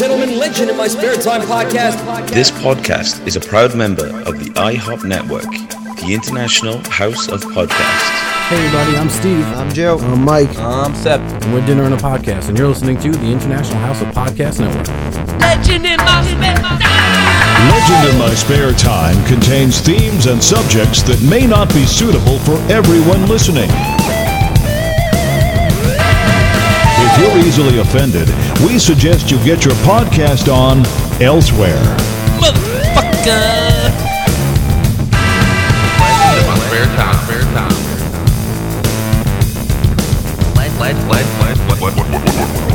gentlemen, Legend in My Spare Time podcast. This podcast is a proud member of the IHOP Network, the International House of Podcasts. Hey everybody, I'm Steve. I'm Joe. I'm Mike. I'm Seb. And we're Dinner and a Podcast, and you're listening to the International House of Podcast Network. Legend in my spare time. Legend in My Spare Time contains themes and subjects that may not be suitable for everyone listening. You're easily offended, we suggest you get your podcast on elsewhere. Motherfucker. Legend in my spare time. Spare time.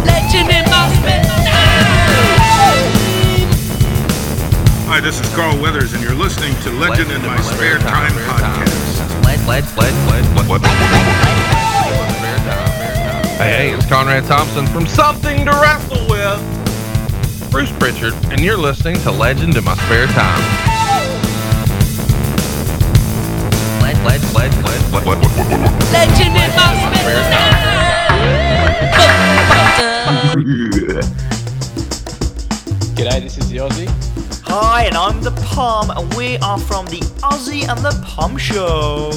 Legend in my spare time. Hi, this is Carl Weathers, and you're listening to Legend in My Spare Time podcast. Hey, it's Conrad Thompson from Something to Wrestle With. Bruce Pritchard, and you're listening to Legend in My Spare Time. Legend, legend, legend, legend, legend in my spare time. G'day, this is the Aussie. Hi, and I'm the Palm, and we are from the Aussie and the Palm Show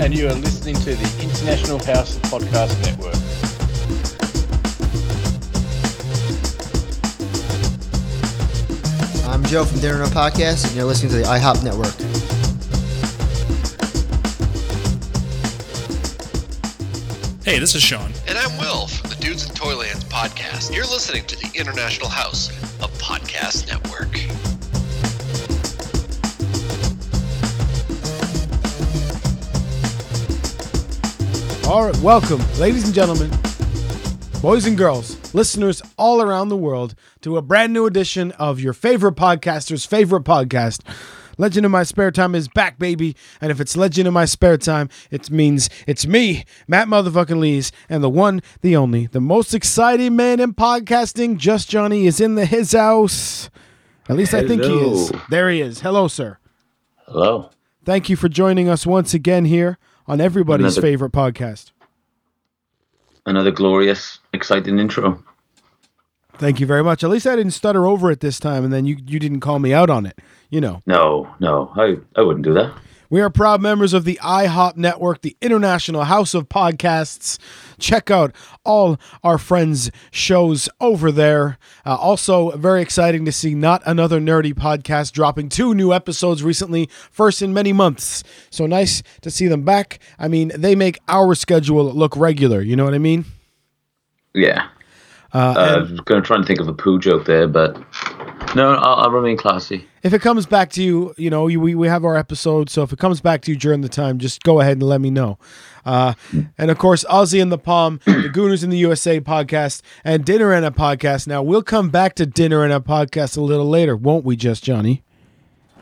and you are listening to the International House Podcast Network. Joe from Dinner and a Podcast, and you're listening to the IHOP Network. Hey, this is Sean. And I'm Will from the Dudes in Toylands podcast. You're listening to the International House of Podcast Network. All right, welcome, ladies and gentlemen, boys and girls, listeners all around the world, to a brand new edition of your favorite podcaster's favorite podcast. Legend in My Spare Time is back, baby. And if it's Legend in My Spare Time, it means it's me, Matt Motherfucking Lees, and the one, the only, the most exciting man in podcasting, Just Johnny, is in the his house. At least I think he is. There he is. Hello, sir. Hello. Thank you for joining us once again here on everybody's Another- favorite podcast. Another glorious, exciting intro. Thank you very much. At least I didn't stutter over it this time, and then you, you didn't call me out on it. You know, No, no, I, I wouldn't do that. we are proud members of the IHOP Network, the International House of Podcasts. Check out all our friends' shows over there. Uh, also, very exciting to see Not Another Nerdy Podcast dropping two new episodes recently, first in many months. So nice to see them back. I mean, they make our schedule look regular. You know what I mean? Yeah. Uh, I and- was going to try and think of a poo joke there, but no, I'll, I'll remain classy. if it comes back to you, you know, you, we, we have our episode. So if it comes back to you during the time, just go ahead and let me know. Uh, and of course, Aussie and the Palm, the Gooners in the USA podcast, and Dinner and a podcast. Now, we'll come back to Dinner and a podcast a little later, won't we, just Johnny?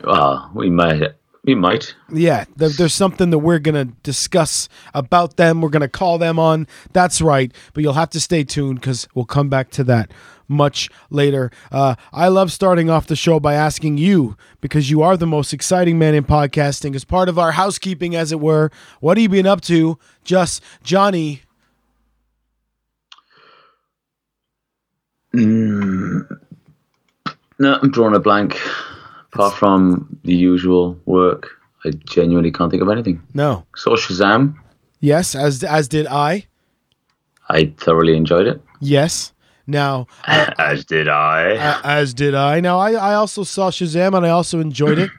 Well, we might. We might. Yeah, there, there's something that we're going to discuss about them. We're going to call them on. That's right. But you'll have to stay tuned because we'll come back to that much later. Uh, I love starting off the show by asking you, because you are the most exciting man in podcasting, as part of our housekeeping, as it were. What have you been up to? Just Johnny. Mm, no, I'm drawing a blank. Apart from the usual work, I genuinely can't think of anything. No. Saw Shazam. Yes, as as did I. I thoroughly enjoyed it. Yes. Now, I- As did I. A- as did I. Now, I, I also saw Shazam and I also enjoyed it.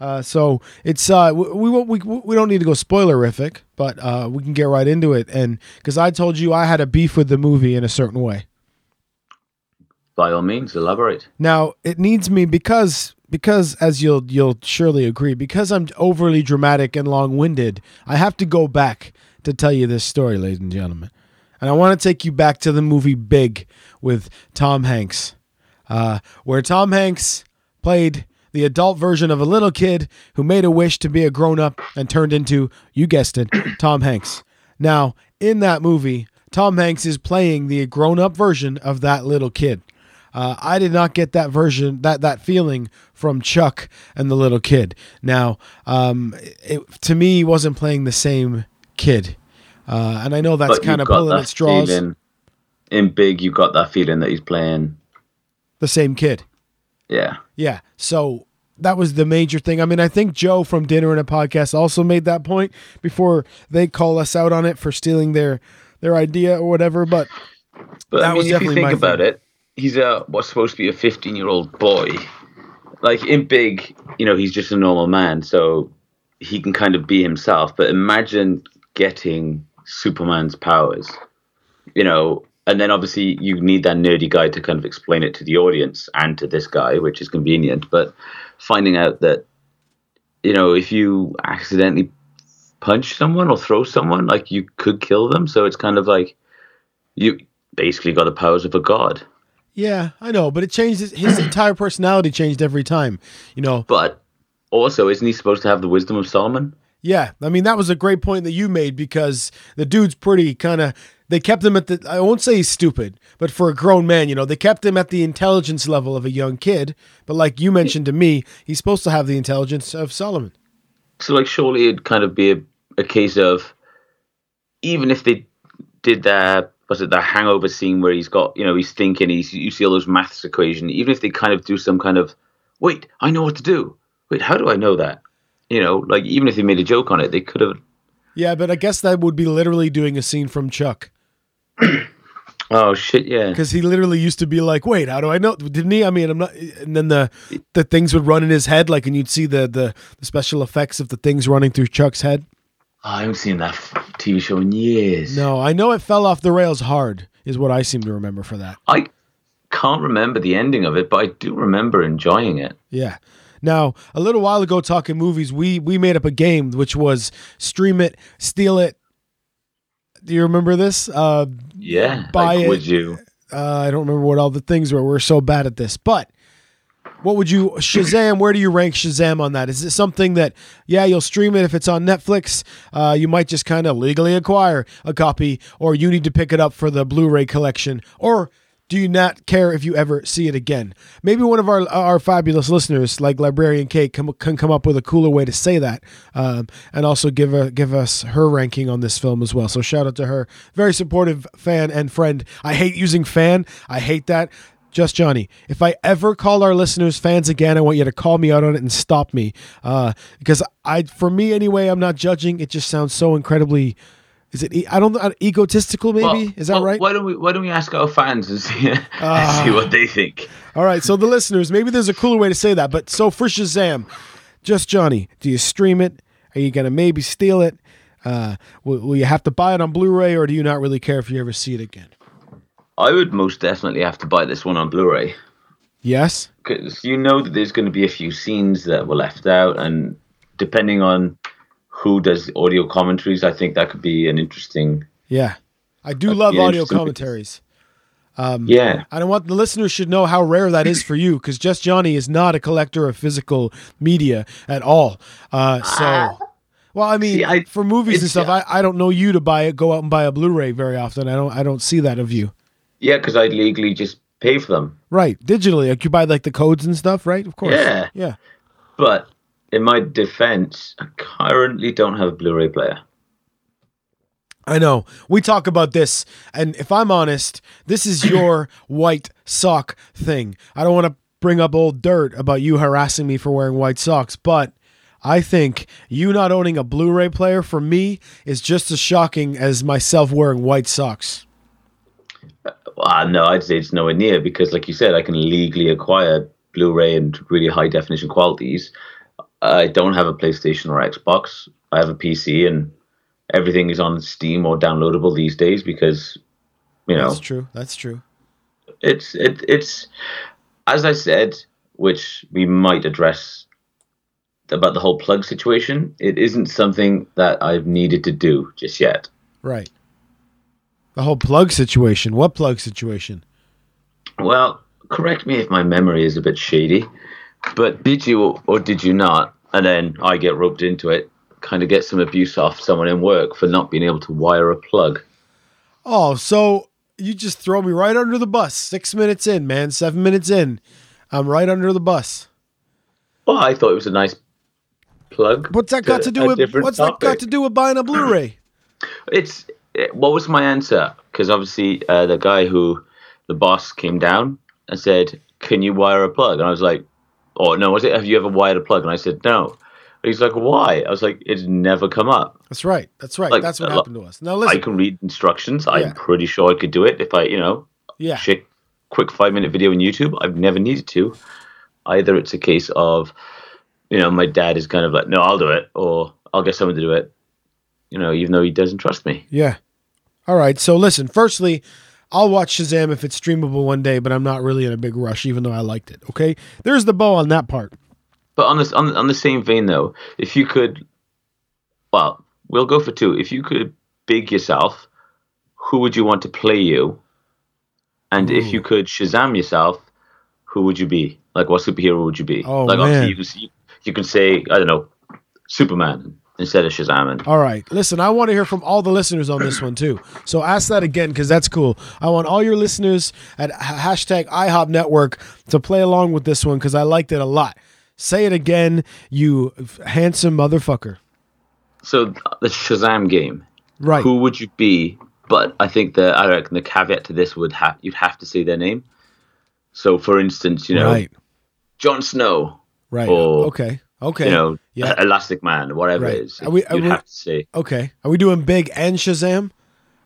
Uh, so it's uh we, we won't- we we don't need to go spoilerific, but uh we can get right into it. And because I told you I had a beef with the movie in a certain way. By all means, elaborate. Now it needs me because because as you'll you'll surely agree because I'm overly dramatic and long winded. I have to go back to tell you this story, ladies and gentlemen. And I want to take you back to the movie Big with Tom Hanks, uh, where Tom Hanks played the adult version of a little kid who made a wish to be a grown up and turned into, you guessed it, Tom Hanks. Now, in that movie, Tom Hanks is playing the grown up version of that little kid. Uh, I did not get that version, that that feeling from Chuck and the little kid. Now, um, it, to me, he wasn't playing the same kid, uh, and I know that's kind of pulling at straws. feeling- In Big, you got that feeling that he's playing the same kid. Yeah. Yeah. So that was the major thing. I mean, I think Joe from Dinner and a Podcast also made that point before they call us out on it for stealing their their idea or whatever. But But that I mean, was if you definitely think my about thing. it, he's a what's supposed to be a 15 year old boy. Like in big, you know, he's just a normal man, so he can kind of be himself. But imagine getting Superman's powers, you know, and then obviously you need that nerdy guy to kind of explain it to the audience and to this guy, which is convenient. But finding out that, you know, if you accidentally punch someone or throw someone, like you could kill them. So it's kind of like you basically got the powers of a god. Yeah, I know. But it changed his, his entire personality changed every time. You know. But also, isn't he supposed to have the wisdom of Solomon? Yeah, I mean that was a great point that you made because the dude's pretty kind of. They kept him at the. I won't say he's stupid, but for a grown man, you know, they kept him at the intelligence level of a young kid. But like you mentioned to me, he's supposed to have the intelligence of Solomon. So, like, surely it'd kind of be a, a case of even if they did that, was it the hangover scene where he's got, you know, he's thinking, he's you see all those maths equation. Even if they kind of do some kind of, wait, I know what to do. Wait, how do I know that? You know, like even if they made a joke on it, they could have. Yeah, but I guess that would be literally doing a scene from Chuck Oh shit! Yeah. because he literally used to be like, "Wait, how do I know?" Didn't he? I mean, I'm not. And then the the things would run in his head, like, and you'd see the the, the special effects of the things running through Chuck's head. Oh, I haven't seen that TV show in years. No, I know it fell off the rails hard, is what I seem to remember for that. I can't remember the ending of it, but I do remember enjoying it. Yeah. Now, a little while ago, talking movies, we we made up a game which was stream it, steal it. Do you remember this? Uh, Yeah. Buy like, it. Would you? uh, I don't remember what all the things were. We're so bad at this, but what would you Shazam? Where do you rank Shazam on that? Is it something that yeah, you'll stream it if it's on Netflix? Uh, you might just kind of legally acquire a copy, or you need to pick it up for the Blu-ray collection, or do you not care if you ever see it again? Maybe one of our our fabulous listeners, like Librarian Kate, come, can come up with a cooler way to say that, um, and also give a, give us her ranking on this film as well. So shout out to her, very supportive fan and friend. I hate using fan. I hate that. Just Johnny, if I ever call our listeners fans again, I want you to call me out on it and stop me, uh, because I, for me anyway, I'm not judging. It just sounds so incredibly. Is it? I don't know. Egotistical, maybe. Well, is that well, right? Why don't we Why don't we ask our fans and see, Ah. see what they think? All right, so the listeners, maybe there's a cooler way to say that. But so for Shazam, just Johnny, do you stream it? Are you gonna maybe steal it? Uh, will, will you have to buy it on Blu-ray, or do you not really care if you ever see it again? I would most definitely have to buy this one on Blu-ray Yes. because you know that there's going to be a few scenes that were left out, and depending on who does the audio commentaries, I think that could be an interesting. Yeah, I do love audio commentaries. Um, Yeah. I don't want the listeners should know how rare that is for you, because Just Johnny is not a collector of physical media at all. Uh, so, well, I mean, See, I- for movies and stuff, I, I don't know you to buy it, go out and buy a Blu-ray very often. I don't I don't see that of you. Yeah, because I'd legally just pay for them. Right, digitally, like you buy like the codes and stuff, right? Of course. Yeah. Yeah. But in my defense, I currently don't have a Blu-ray player. I know. We talk about this, and if I'm honest, this is your white sock thing. I don't want to bring up old dirt about you harassing me for wearing white socks, but I think you not owning a Blu-ray player for me is just as shocking as myself wearing white socks. Well, no, I'd say it's nowhere near because, like you said, I can legally acquire Blu-ray and really high definition qualities. I don't have a PlayStation or Xbox. I have a PC, and everything is on Steam or downloadable these days because, you know, That's true. That's true. it's it, it's as I said, which we might address about the whole plug situation. It isn't something that I've needed to do just yet. Right. The whole plug situation. What plug situation? Well, correct me if my memory is a bit shady, but did you or did you not? And then I get roped into it, kind of get some abuse off someone in work for not being able to wire a plug. Oh, so you just throw me right under the bus. Six minutes in, man. Seven minutes in. I'm right under the bus. Well, I thought it was a nice plug. What's that got to to do with what's that got to do with buying a Blu-ray? It's it, what was my answer? Because obviously, uh, the guy who the boss came down and said, can you wire a plug? And I was like, oh no, was it? Have you ever wired a plug? And I said no. And he's like, why? I was like, it's never come up. That's right. That's right. Like, That's what uh, happened to us. Now listen. I can read instructions. Yeah. I'm pretty sure I could do it if I, you know, Yeah. shit, quick five minute video on YouTube. I've never needed to. Either it's a case of, you know, my dad is kind of like, no, I'll do it, or I'll get someone to do it. You know, even though he doesn't trust me. Yeah. All right. So listen, firstly, I'll watch Shazam if it's streamable one day, but I'm not really in a big rush, even though I liked it. Okay. There's the bow on that part. But on this, on, on the same vein though, if you could, well, we'll go for two. If you could big yourself, who would you want to play you? And if you could Shazam yourself, who would you be? Like, what superhero would you be? Oh, like, man. obviously, you can, see- you can say, I don't know, Superman instead of Shazam. All right. Listen, I want to hear from all the listeners on this one too. So ask that again because that's cool. I want all your listeners at hashtag IHOP Network to play along with this one because I liked it a lot. Say it again, you handsome motherfucker. so the Shazam game, Right. who would you be? But I think the I reckon the caveat to this would have you'd have to say their name. So, for instance, you know, Right. Jon Snow, Right. or okay. Okay. you know, Yeah. Elastic Man, whatever Right. it is. Are we- are you'd we- have to say. Okay. Are we doing big and Shazam?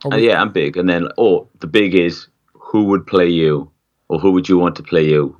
Are Uh, yeah, I'm big. And then, oh, the big is who would play you, or who would you want to play you?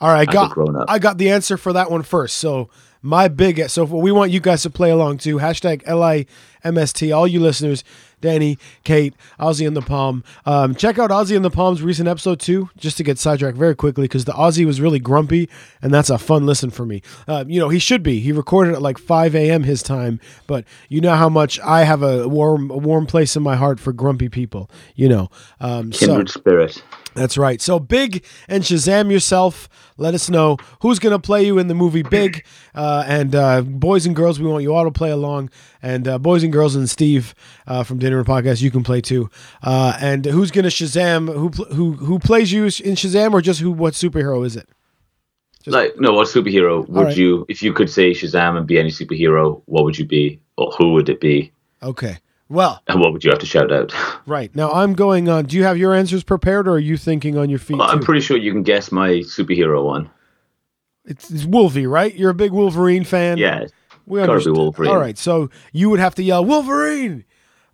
All right, I got. I got the answer for that one first. So my big so we want you guys to play along too. Hashtag LIMST. All you listeners, Danny, Kate, Aussie and the Palm. Um, check out Aussie and the Palm's recent episode too, just to get sidetracked very quickly because the Aussie was really grumpy, and that's a fun listen for me. Uh, you know, he should be. He recorded at like 5 a.m. his time, but you know how much I have a warm a warm place in my heart for grumpy people. You know, um, so Kindred spirit. That's right. So Big and Shazam yourself. Let us know who's going to play you in the movie Big. Uh, and uh, boys and girls, we want you all to play along. And uh, boys and girls and Steve uh, from Dinner and Podcast, you can play too. Uh, and who's going to Shazam? Who who who plays you in Shazam, or just who? What superhero is it? like, no, what superhero would right. you, if you could say Shazam and be any superhero, what would you be, or who would it be, Okay. Well, and what would you have to shout out? right now I'm going on. Do you have your answers prepared, or are you thinking on your feet? Well, I'm pretty sure you can guess my superhero one. It's, it's Wolvie, right? You're a big Wolverine fan. Yeah, we gotta be understand. Wolverine. All right, so you would have to yell Wolverine.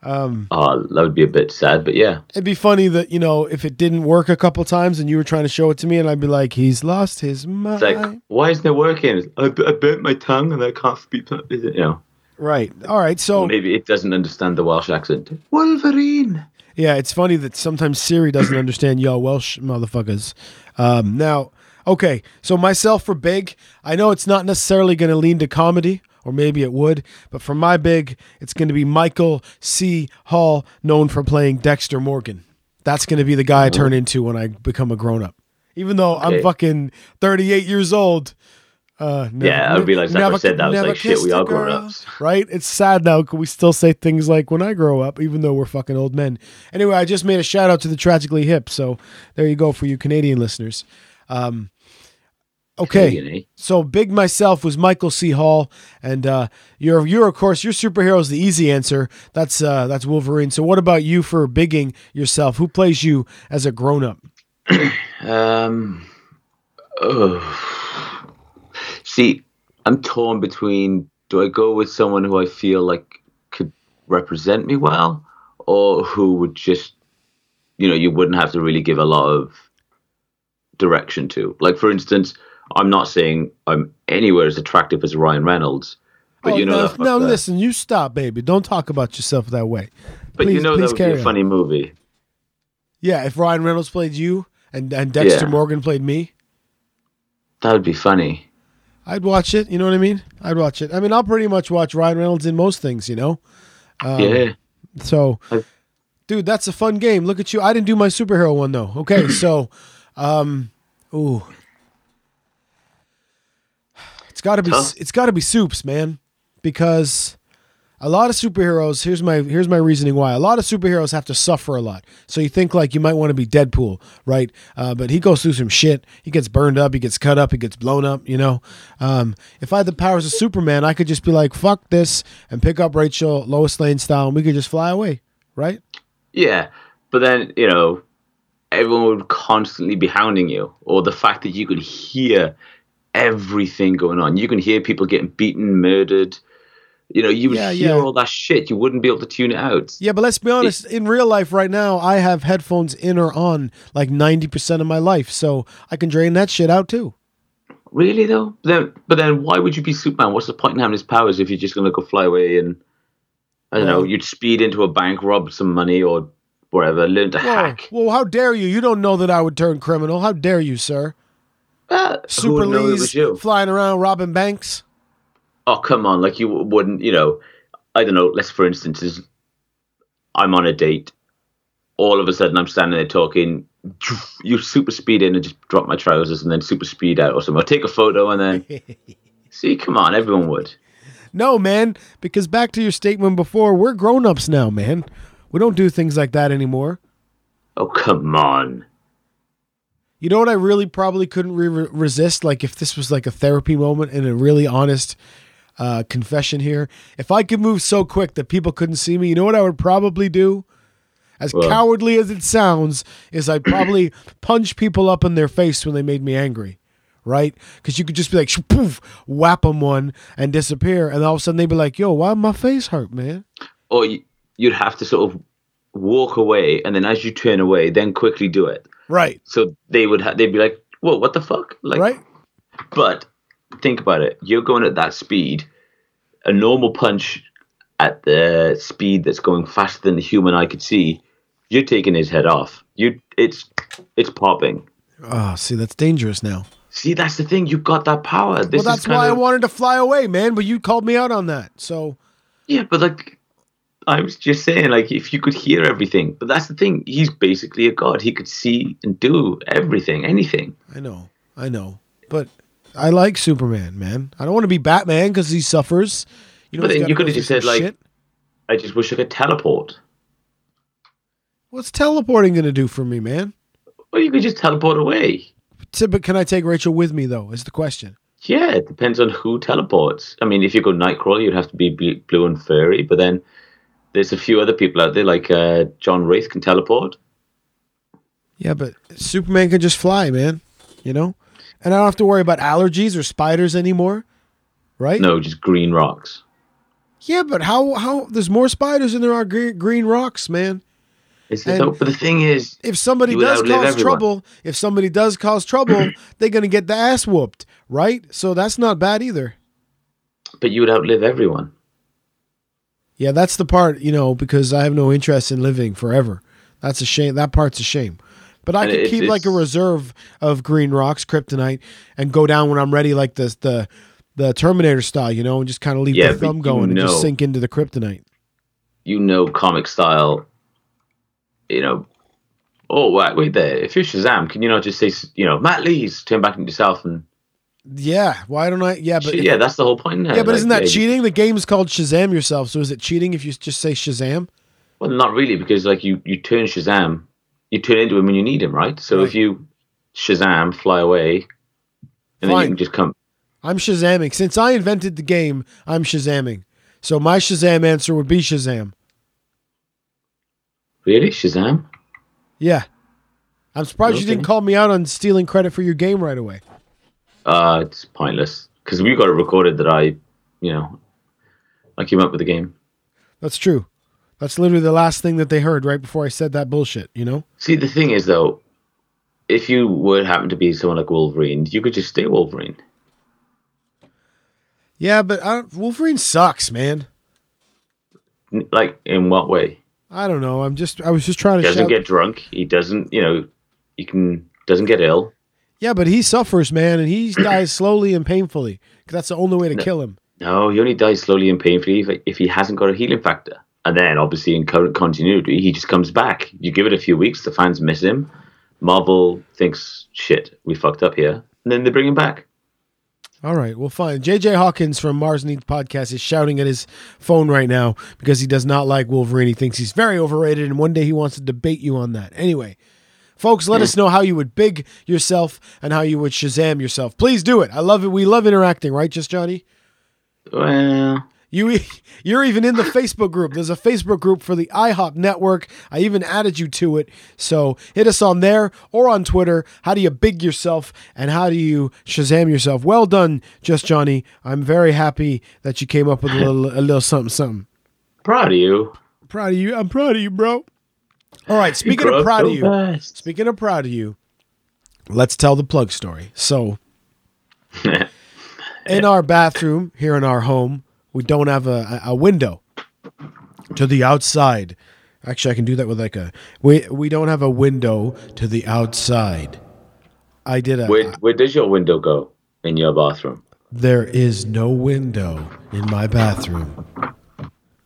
Um, Oh, that would be a bit sad, but yeah. It'd be funny that you know if it didn't work a couple times and you were trying to show it to me, and I'd be like, "He's lost his mind." It's like, why isn't it working? I, I burnt my tongue and I can't speak. Is it you know, right. All right. So maybe it doesn't understand the Welsh accent. Wolverine. yeah, it's funny that sometimes Siri doesn't understand y'all Welsh motherfuckers. Um, now, okay. So myself for big, I know it's not necessarily going to lean to comedy. Or maybe it would, but for my big, it's going to be Michael C. Hall, known for playing Dexter Morgan. That's going to be the guy I turn into when I become a grown up. Even though I'm Okay. fucking 38 years old, Uh, never- Yeah, I realized after I never- said that, I was like, shit, we are grown ups. Right? It's sad now. 'cause We still say things like when I grow up, even though we're fucking old men. Anyway, I just made a shout out to the Tragically Hip. So there you go for you Canadian listeners. Um, okay. Canadian, eh? So big myself was Michael C. Hall, and uh, you're you're of course your superhero is the easy answer. That's uh, that's Wolverine. So what about you for bigging yourself? Who plays you as a grown up? Um, oh. See, I'm torn between do I go with someone who I feel like could represent me well, or who would just, you know, you wouldn't have to really give a lot of direction to. Like, for instance, I'm not saying I'm anywhere as attractive as Ryan Reynolds, but oh, you know, now, now listen, you stop, baby. Don't talk about yourself that way. but you know please that would be a on. funny movie. Yeah, if Ryan Reynolds played you and, and Dexter Yeah. Morgan played me, That would be funny. I'd watch it. You know what I mean? I'd watch it. I mean, I'll pretty much watch Ryan Reynolds in most things, you know? Um, yeah. So, dude, that's a fun game. Look at you. I didn't do my superhero one, though. Okay, so, um, ooh. It's got to be Tough. it's got to be soups, man, because a lot of superheroes. Here's my here's my reasoning why. A lot of superheroes have to suffer a lot. So you think like you might want to be Deadpool, right? Uh, but he goes through some shit. He gets burned up. He gets cut up. He gets blown up. You know. Um, if I had the powers of Superman, I could just be like, "Fuck this," and pick up Rachel Lois Lane style, and we could just fly away, right? Yeah, but then you know, everyone would constantly be hounding you, or the fact that you could hear everything going on. You can hear people getting beaten, murdered. You know, you would Yeah, hear yeah. all that shit. You wouldn't be able to tune it out. Yeah, but let's be honest. In real life, right now, I have headphones in or on like ninety percent of my life, so I can drain that shit out too. Really though? Then, but then why would you be Superman? What's the point in having his powers if you're just going to go fly away and I don't know, you'd speed into a bank, rob some money, or whatever, learn to Whoa, hack. well, how dare you? You don't know that I would turn criminal. How dare you, sir? Uh, Super would know it was Lees flying around robbing banks. Oh come on! Like you wouldn't, you know. I don't know. Let's for instance, is I'm on a date. All of a sudden, I'm standing there talking. You super speed in and just drop my trousers, and then super speed out or something. I'll take a photo and then. See, come on, everyone would. No, man, because back to your statement before, we're grown ups now, man. We don't do things like that anymore. Oh come on! You know what I really probably couldn't re- resist? Like if this was like a therapy moment and a really honest uh, confession here. If I could move so quick that people couldn't see me, you know what I would probably do? As What? cowardly as it sounds, is I'd probably punch people up in their face when they made me angry. Right? Because you could just be like, poof, whap them one and disappear. And all of a sudden they'd be like, yo, why my face hurt, man? Or you, you'd have to sort of walk away, and then as you turn away, then quickly do it. Right. So they would ha- they'd be like, "Whoa, what the fuck?" Like, right. But think about it. You're going at that speed. A normal punch at the speed that's going faster than the human eye could see, you're taking his head off. You, it's, it's popping. Oh, see, that's dangerous now. See, that's the thing. You've got that power. This well, that's why I wanted to fly away, man. But you called me out on that. So Yeah, but like, I was just saying, like, if you could hear everything, but that's the thing. He's basically a god. He could see and do everything, anything. I know, I know, but I like Superman, man. I don't want to be Batman because he suffers. You know, but then you could have just said, like, shit. I just wish I could teleport. what's teleporting gonna do for me, man? Well, you could just teleport away. So, but can I take Rachel with me though? Is the question. Yeah, it depends on who teleports. I mean, if you go Nightcrawler, you'd have to be blue and furry, but then there's a few other people out there, like uh, John Wraith can teleport. Yeah, but Superman can just fly, man. You know, and I don't have to worry about allergies or spiders anymore, right? No, just green rocks. Yeah, but how how there's more spiders than there are green, green rocks, man. Is And it. But the thing is, If somebody does cause everyone. trouble, if somebody does cause trouble, they're gonna get the ass whooped, right? So that's not bad either. But you would outlive everyone. Yeah, that's the part, you know, because I have no interest in living forever. That's a shame. That part's a shame. But I And could it's- keep like a reserve of green rocks, kryptonite, and go down when I'm ready, like the the the Terminator style, you know, and just kind of leave Yeah, the thumb going and just sink into the kryptonite. You know, comic style. You know. Oh, wait, wait there. If you're Shazam, can you not just say, you know, Matt Lees, turn back into yourself and Yeah, why don't I? Yeah, but yeah, that's the whole point. Yeah, but Like, isn't that yeah, cheating? The game's called Shazam yourself, so is it cheating if you just say Shazam? Well, not really, because like you, you turn Shazam, you turn into him when you need him, right? So if you Shazam, fly away, and then you can just come. I'm Shazamming. Since I invented the game, I'm Shazamming. So my Shazam answer would be Shazam. Really, Shazam? Yeah. I'm surprised you didn't call me out on stealing credit for your game right away. Uh, it's pointless because we got it recorded that I, you know, I came up with the game. That's true. That's literally the last thing that they heard right before I said that bullshit, you know? See, the thing is though, if you would happen to be someone like Wolverine, you could just stay Wolverine. Yeah, but I, Wolverine sucks, man. Like in what way? I don't know. I'm just I was just trying He to doesn't shout. get drunk. He doesn't, you know, he can doesn't get ill. Yeah, but he suffers, man, and he dies slowly and painfully. 'cause that's the only way to kill him. No, he only dies slowly and painfully if, if he hasn't got a healing factor. And then, obviously, in current continuity, he just comes back. You give it a few weeks, the fans miss him. Marvel thinks, shit, we fucked up here. And then they bring him back. All right, well, fine. JJ Hawkins from Mars Needs Podcast is shouting at his phone right now because he does not like Wolverine. He thinks he's very overrated, and one day he wants to debate you on that. Anyway, folks, let hmm. us know how you would big yourself and how you would Shazam yourself. Please do it. I love it. We love interacting, right, just Johnny? Well, You you're even in the Facebook group. There's a Facebook group for the IHOP network. I even added you to it. So hit us on there or on Twitter. How do you big yourself and how do you Shazam yourself? Well done, Just Johnny. I'm very happy that you came up with a little a little something something. Proud of you. Proud of you. I'm proud of you, bro. All right. Speaking of proud so of you. fast. Speaking of proud of you, let's tell the plug story. So in our bathroom here in our home, we don't have a, a window to the outside. Actually, I can do that with like a we we don't have a window to the outside. I did a Where where does your window go in your bathroom? there is no window in my bathroom.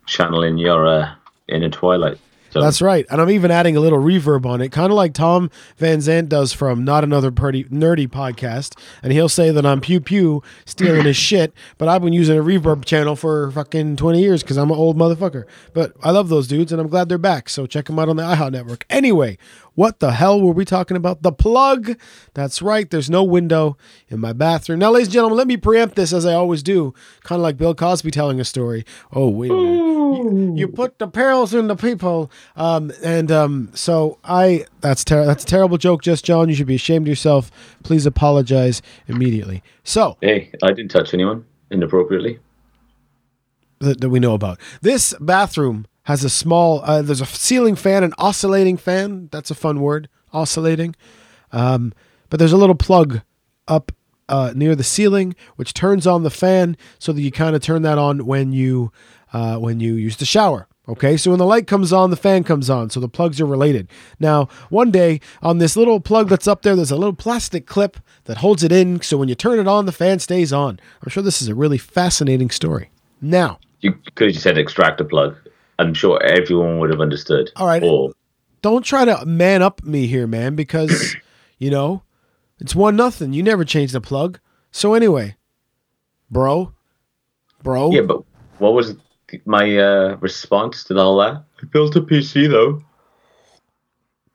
Channeling your uh, inner twilight. So That's right. And I'm even adding a little reverb on it, kind of like Tom Van Zant does from Not Another Pretty Nerdy podcast. And he'll say that I'm pew pew stealing his shit, but I've been using a reverb channel for fucking 20 years because I'm an old motherfucker. But I love those dudes and I'm glad they're back. So check them out on the iHeart Network. Anyway, what the hell were we talking about? The plug. That's right. There's no window in my bathroom. Now, ladies and gentlemen, let me preempt this as I always do, kind of like Bill Cosby telling a story. Oh, wait a minute. You, you put the perils in the people. Um, and um, so I, that's, ter- that's a terrible joke, just John. You should be ashamed of yourself. Please apologize immediately. So, hey, I didn't touch anyone inappropriately. that, that we know about. This bathroom has a small. Uh, there's a ceiling fan, an oscillating fan. That's a fun word, oscillating. Um, but there's a little plug up uh, near the ceiling, which turns on the fan, so that you kind of turn that on when you uh, when you use the shower. Okay, so when the light comes on, the fan comes on. So the plugs are related. Now, one day on this little plug that's up there, there's a little plastic clip that holds it in. So when you turn it on, the fan stays on. I'm sure this is a really fascinating story. Now, You could have just said extractor plug. I'm sure everyone would have understood. All right. Or don't try to man up me here, man, because you know it's one nothing. You never change the plug. So anyway, bro, bro. yeah, but what was my uh, response to the whole that? I built a PC though,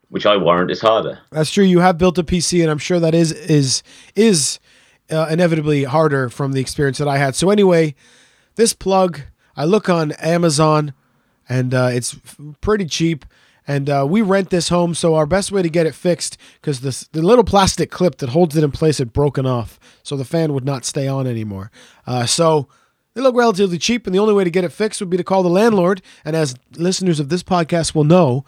which I warrant is harder. That's true. You have built a PC, and I'm sure that is is is uh, inevitably harder from the experience that I had. So anyway, this plug, I look on Amazon, and uh, it's pretty cheap. And uh, we rent this home, so our best way to get it fixed, because the the little plastic clip that holds it in place had broken off, so the fan would not stay on anymore. Uh, so they look relatively cheap, and the only way to get it fixed would be to call the landlord. And as listeners of this podcast will know,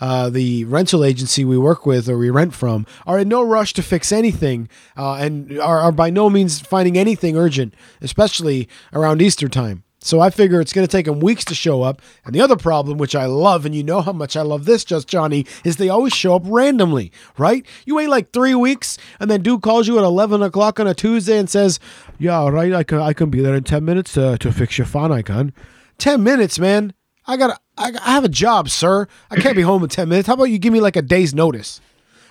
uh, the rental agency we work with or we rent from are in no rush to fix anything uh, and are, are by no means finding anything urgent, especially around Easter time. So I figure it's going to take them weeks to show up. And the other problem, which I love, and you know how much I love this, just Johnny, is they always show up randomly, right? You wait like three weeks, and then dude calls you at 11 o'clock on a Tuesday and says, Yeah, all right, I can, I can be there in 10 minutes to, to fix your fan icon. 10 minutes, man. I got I, I have a job, sir. I can't be home in 10 minutes. How about you give me like a day's notice?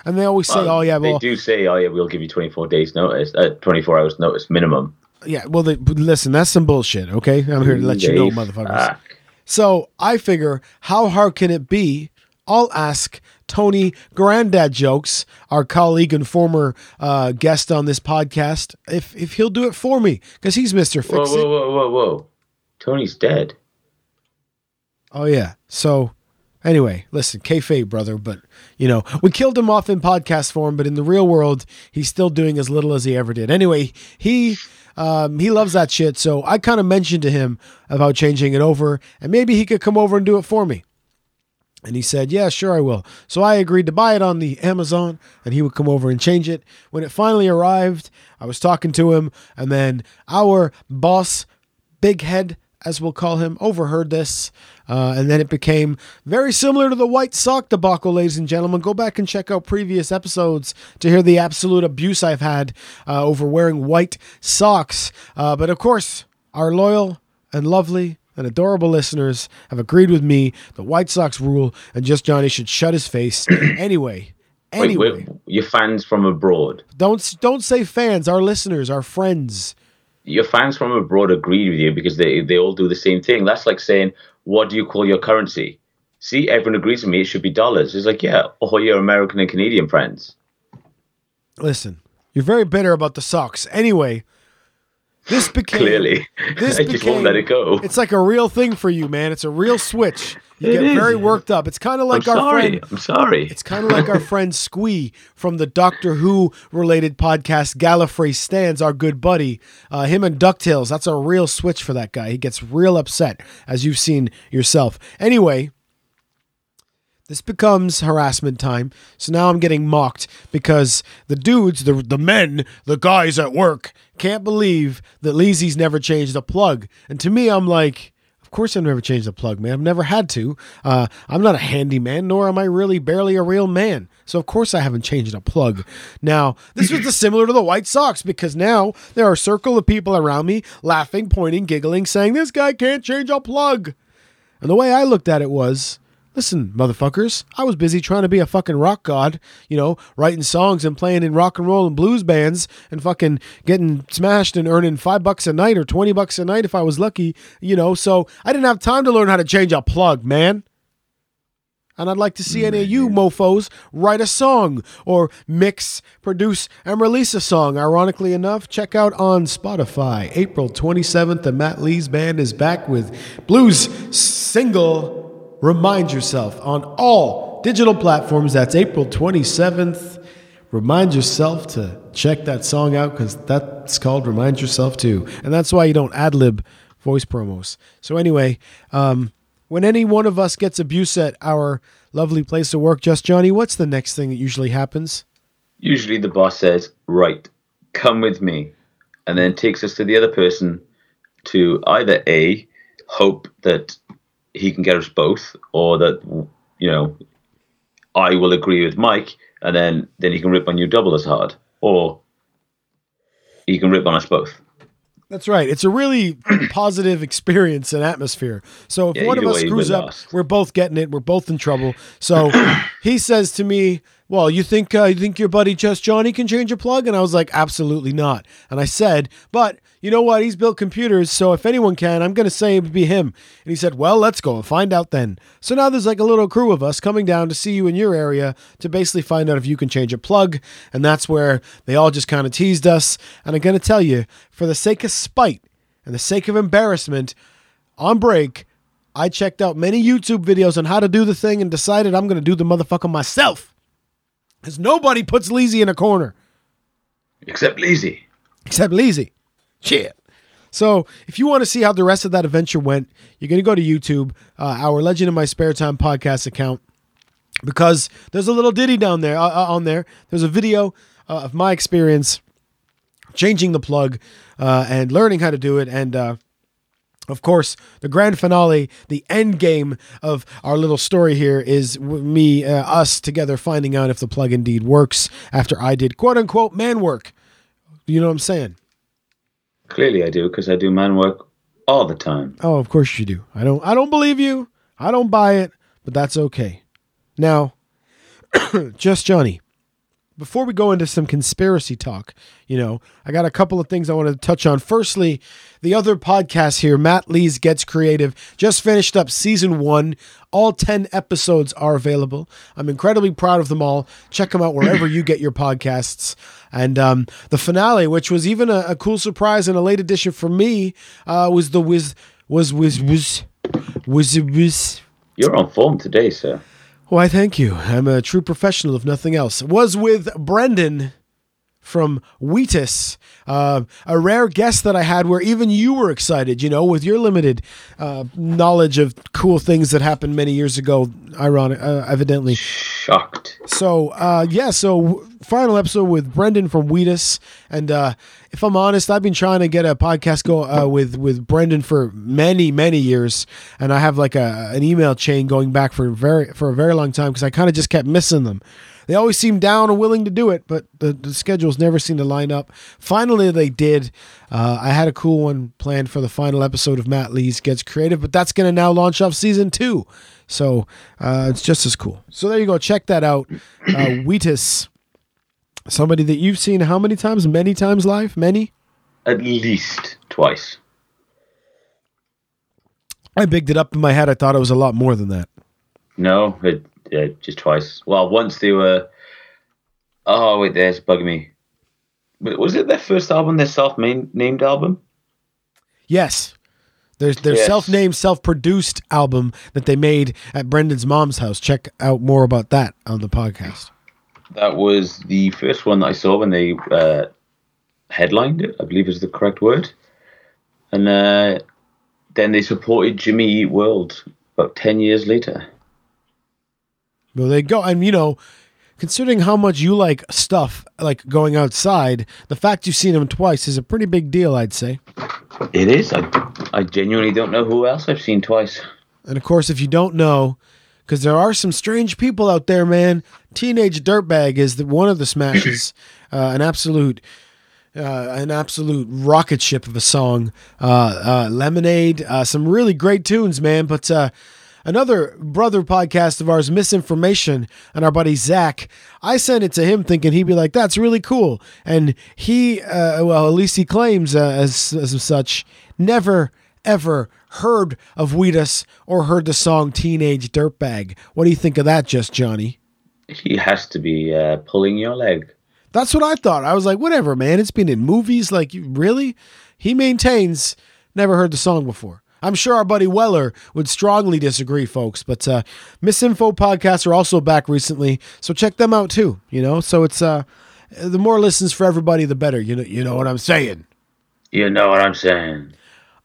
And they always say, Well, "Oh yeah, well, they do say, oh yeah, we'll give you 24 days notice, uh, 24 hours notice minimum. Yeah, well, they, listen, that's some bullshit, okay? I'm here to let you know, motherfuckers." So I figure, how hard can it be? I'll ask Tony Grandad Jokes, our colleague and former uh, guest on this podcast, if if he'll do it for me because he's Mister whoa, Fix It. whoa, whoa, whoa, whoa. Tony's dead. Oh yeah. So anyway, listen, kayfabe, brother. But you know, we killed him off in podcast form, but in the real world, he's still doing as little as he ever did. Anyway, he um, he loves that shit. So I kind of mentioned to him about changing it over, and maybe he could come over and do it for me. And he said, Yeah, sure, I will. So I agreed to buy it on the Amazon and he would come over and change it. When it finally arrived, I was talking to him, and then our boss, Big Head, as we'll call him, overheard this. Uh, and then it became very similar to the white sock debacle, ladies and gentlemen. Go back and check out previous episodes to hear the absolute abuse I've had uh, over wearing white socks. Uh, but of course, our loyal and lovely and adorable listeners have agreed with me the white socks rule and just Johnny should shut his face. anyway, Wait, anyway, wait, your fans from abroad. don't don't say fans, our listeners, our friends. Your fans from abroad agreed with you because they, they all do the same thing. That's like saying, what do you call your currency? See, everyone agrees with me. It should be dollars. He's like, yeah, all your American and Canadian friends. Listen, you're very bitter about the socks. Anyway, This became Clearly, This I just won't let it go. It's like a real thing for you, man. It's a real switch. You It get is. very worked up. It's kind of like I'm our sorry. friend. I'm sorry. It's kind of like our friend Squee from the Doctor Who related podcast Gallifrey Stands, our good buddy. Uh, him and Ducktales. That's a real switch for that guy. He gets real upset, as you've seen yourself. Anyway, this becomes harassment time. So now I'm getting mocked because the dudes, the the men, the guys at work can't believe that Leezy's never changed a plug. And to me, I'm like, of course I've never changed a plug, man. I've never had to. Uh, I'm not a handyman, nor am I really barely a real man. So of course I haven't changed a plug. Now, this was similar to the white socks because now there are a circle of people around me laughing, pointing, giggling, saying this guy can't change a plug. And the way I looked at it was, listen, motherfuckers, I was busy trying to be a fucking rock god, you know, writing songs and playing in rock and roll and blues bands and fucking getting smashed and earning five bucks a night or 20 bucks a night if I was lucky, you know, so I didn't have time to learn how to change a plug, man. And I'd like to see any of you mofos write a song or mix, produce, and release a song. Ironically enough, check out on Spotify. April 27th, the Matt Lees band is back with blues single Remind Yourself on all digital platforms. That's April 27th. Remind yourself to check that song out because that's called Remind Yourself too. And that's why you don't ad lib voice promos. So, anyway, um, when any one of us gets abuse at our lovely place of work, Just Johnny, what's the next thing that usually happens? Usually the boss says, right, come with me, and then takes us to the other person to either A, hope that he can get us both, or that, you know, I will agree with Mike, and then, then he can rip on you double as hard, or he can rip on us both. That's right. It's a really positive experience and atmosphere. So if Yeah, one of us screws up, lost. we're both getting it. We're both in trouble. So he says to me, "Well, you think uh, you think your buddy Just Johnny can change a plug?" And I was like, "Absolutely not." And I said, "But you know what? He's built computers, so if anyone can, I'm going to say it would be him." And he said, "Well, let's go and find out then." So now there's like a little crew of us coming down to see you in your area to basically find out if you can change a plug, and that's where they all just kind of teased us. And I'm going to tell you, for the sake of spite and the sake of embarrassment, on break, I checked out many YouTube videos on how to do the thing and decided I'm going to do the motherfucker myself. Because nobody puts Leezy in a corner Except Lazy. except Leezy. Shit. So if you want to see how the rest of that adventure went, you're going to go to YouTube, uh, our Legend in My Spare Time podcast account, because there's a little ditty down there uh, uh, on there. There's a video uh, of my experience changing the plug uh, and learning how to do it, and uh, of course, the grand finale, the end game of our little story here is me, us together finding out if the plug indeed works after I did quote unquote man work. You know what I'm saying? Clearly I do, because I do man work all the time. Oh, of course you do. I don't I don't believe you. I don't buy it, but that's okay. Now, just Johnny. Before we go into some conspiracy talk, you know, I got a couple of things I want to touch on. Firstly, the other podcast here, Matt Lees Gets Creative, just finished up season one. All 10 episodes are available. I'm incredibly proud of them all. Check them out wherever you get your podcasts. And um, the finale, which was even a, a cool surprise and a late addition for me, uh, was the was was was was was was. You're on form today, sir. Why, thank you. I'm a true professional, if nothing else. Was with Brendan from Wheatus, uh, a rare guest that I had where even you were excited, you know, with your limited uh, knowledge of cool things that happened many years ago, ironic, uh, evidently. Shocked. So, uh, yeah, so final episode with Brendan from Wheatus. And uh, if I'm honest, I've been trying to get a podcast go uh, with, with Brendan for many, many years. And I have like a, an email chain going back for very for a very long time because I kind of just kept missing them. They always seem down and willing to do it, but the, the schedules never seem to line up. Finally, they did. Uh, I had a cool one planned for the final episode of Matt Lees Gets Creative, but that's going to now launch off season two. So uh, it's just as cool. So there you go. Check that out. Uh, Wheatus, somebody that you've seen how many times? Many times live? Many? At least twice. I bigged it up in my head. I thought it was a lot more than that. No, it, yeah, just twice. Well, once they were. Oh wait, there's bugging me. But was it their first album, their self-named album? Yes. There's their Yes. self-named, self-produced album that they made at Brendan's mom's house. Check out more about that on the podcast. That was the first one that I saw when they uh, headlined it, I believe is the correct word. And uh, then they supported Jimmy Eat World about 10 years later. Well, they go, and you know, considering how much you like stuff, like going outside, the fact you've seen them twice is a pretty big deal, I'd say. It is. I, I genuinely don't know who else I've seen twice. And of course, if you don't know, because there are some strange people out there, man. Teenage Dirtbag is the, one of the smashes, uh, an absolute. Uh, an absolute rocket ship of a song, uh, uh, Lemonade, uh, some really great tunes, man. But uh, another brother podcast of ours, Misinformation, and our buddy Zach, I sent it to him thinking he'd be like, "That's really cool," and he, uh, well, at least he claims uh, as as such, never ever heard of Wheatus or heard the song Teenage Dirtbag. What do you think of that, just Johnny? He has to be uh, pulling your leg. That's what I thought. I was like, whatever, man. It's been in movies. Like, really? He maintains never heard the song before. I'm sure our buddy Weller would strongly disagree, folks. But uh, Misinfo podcasts are also back recently, so check them out too. You know, so it's uh, the more listens for everybody, the better. You know, you know what I'm saying. You know what I'm saying?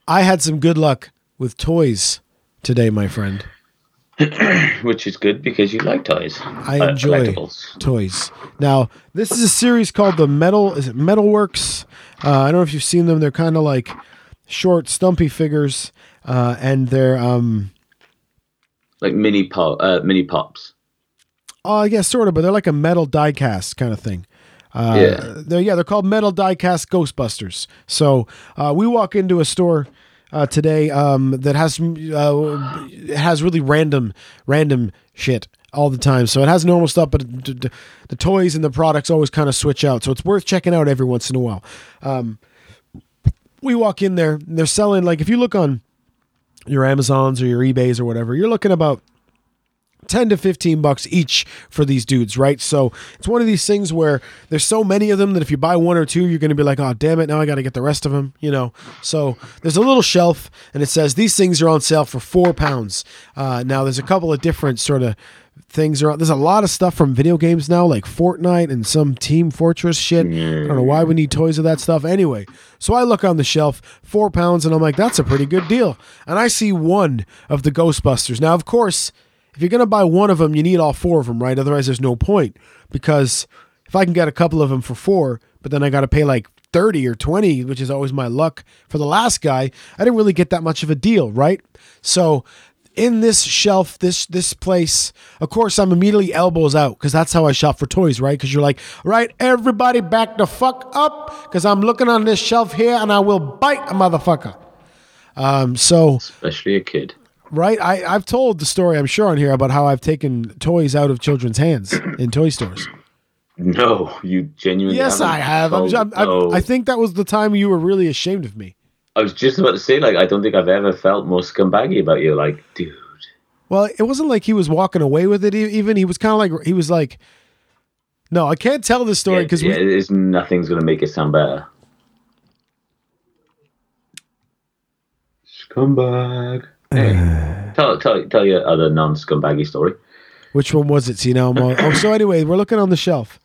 I had some good luck with toys today, my friend. Which is good because you like toys. I Uh, enjoy collectibles. toys. Now, this is a series called the Metal. Is it Metalworks? Uh, I don't know if you've seen them. They're kind of like short, stumpy figures, uh, and they're um, Like mini pop, uh, mini pops. oh, I guess sort of, but they're like a metal diecast kind of thing. Uh, Yeah. They're yeah, they're called Metal Diecast Ghostbusters. So uh, we walk into a store. Uh, today, um, that has uh, has really random, random shit all the time. So it has normal stuff, but the toys and the products always kind of switch out. So it's worth checking out every once in a while. Um, we walk in there, and they're selling like if you look on your Amazons or your eBays or whatever, you're looking about 10 to 15 bucks each for these dudes, right? So it's one of these things where there's so many of them that if you buy one or two, you're going to be like, oh, damn it, now I got to get the rest of them, you know? So there's a little shelf and it says these things are on sale for four pounds. Uh, now there's a couple of different sort of things around. There's a lot of stuff from video games now, like Fortnite and some Team Fortress shit. I don't know why we need toys of that stuff. Anyway, so I look on the shelf, four pounds, and I'm like, that's a pretty good deal. And I see one of the Ghostbusters. Now, of course, if you're going to buy one of them, you need all four of them, right? Otherwise, there's no point. Because if I can get a couple of them for four, but then I got to pay like 30 or 20, which is always my luck for the last guy, I didn't really get that much of a deal, right? So in this shelf, this this place, of course, I'm immediately elbows out because that's how I shop for toys, right? Because you're like, right, everybody back the fuck up because I'm looking on this shelf here and I will bite a motherfucker. Um, so Especially a kid. right? I, I've told the story, I'm sure, on here about how I've taken toys out of children's hands in toy stores. No, you genuinely. Yes, haven't I have. I'm, I'm, I'm- no. I think that was the time you were really ashamed of me. I was just about to say, like, I don't think I've ever felt more scumbaggy about you. Like, dude, Well, it wasn't like he was walking away with it. Even he was kind of like he was like, no, I can't tell this story because yeah, it's, nothing's gonna make it sound better. Scumbag. Hey, tell, tell, tell your other non-scumbaggy story. Which one was it? See now, I'm on, oh, so anyway, we're looking on the shelf,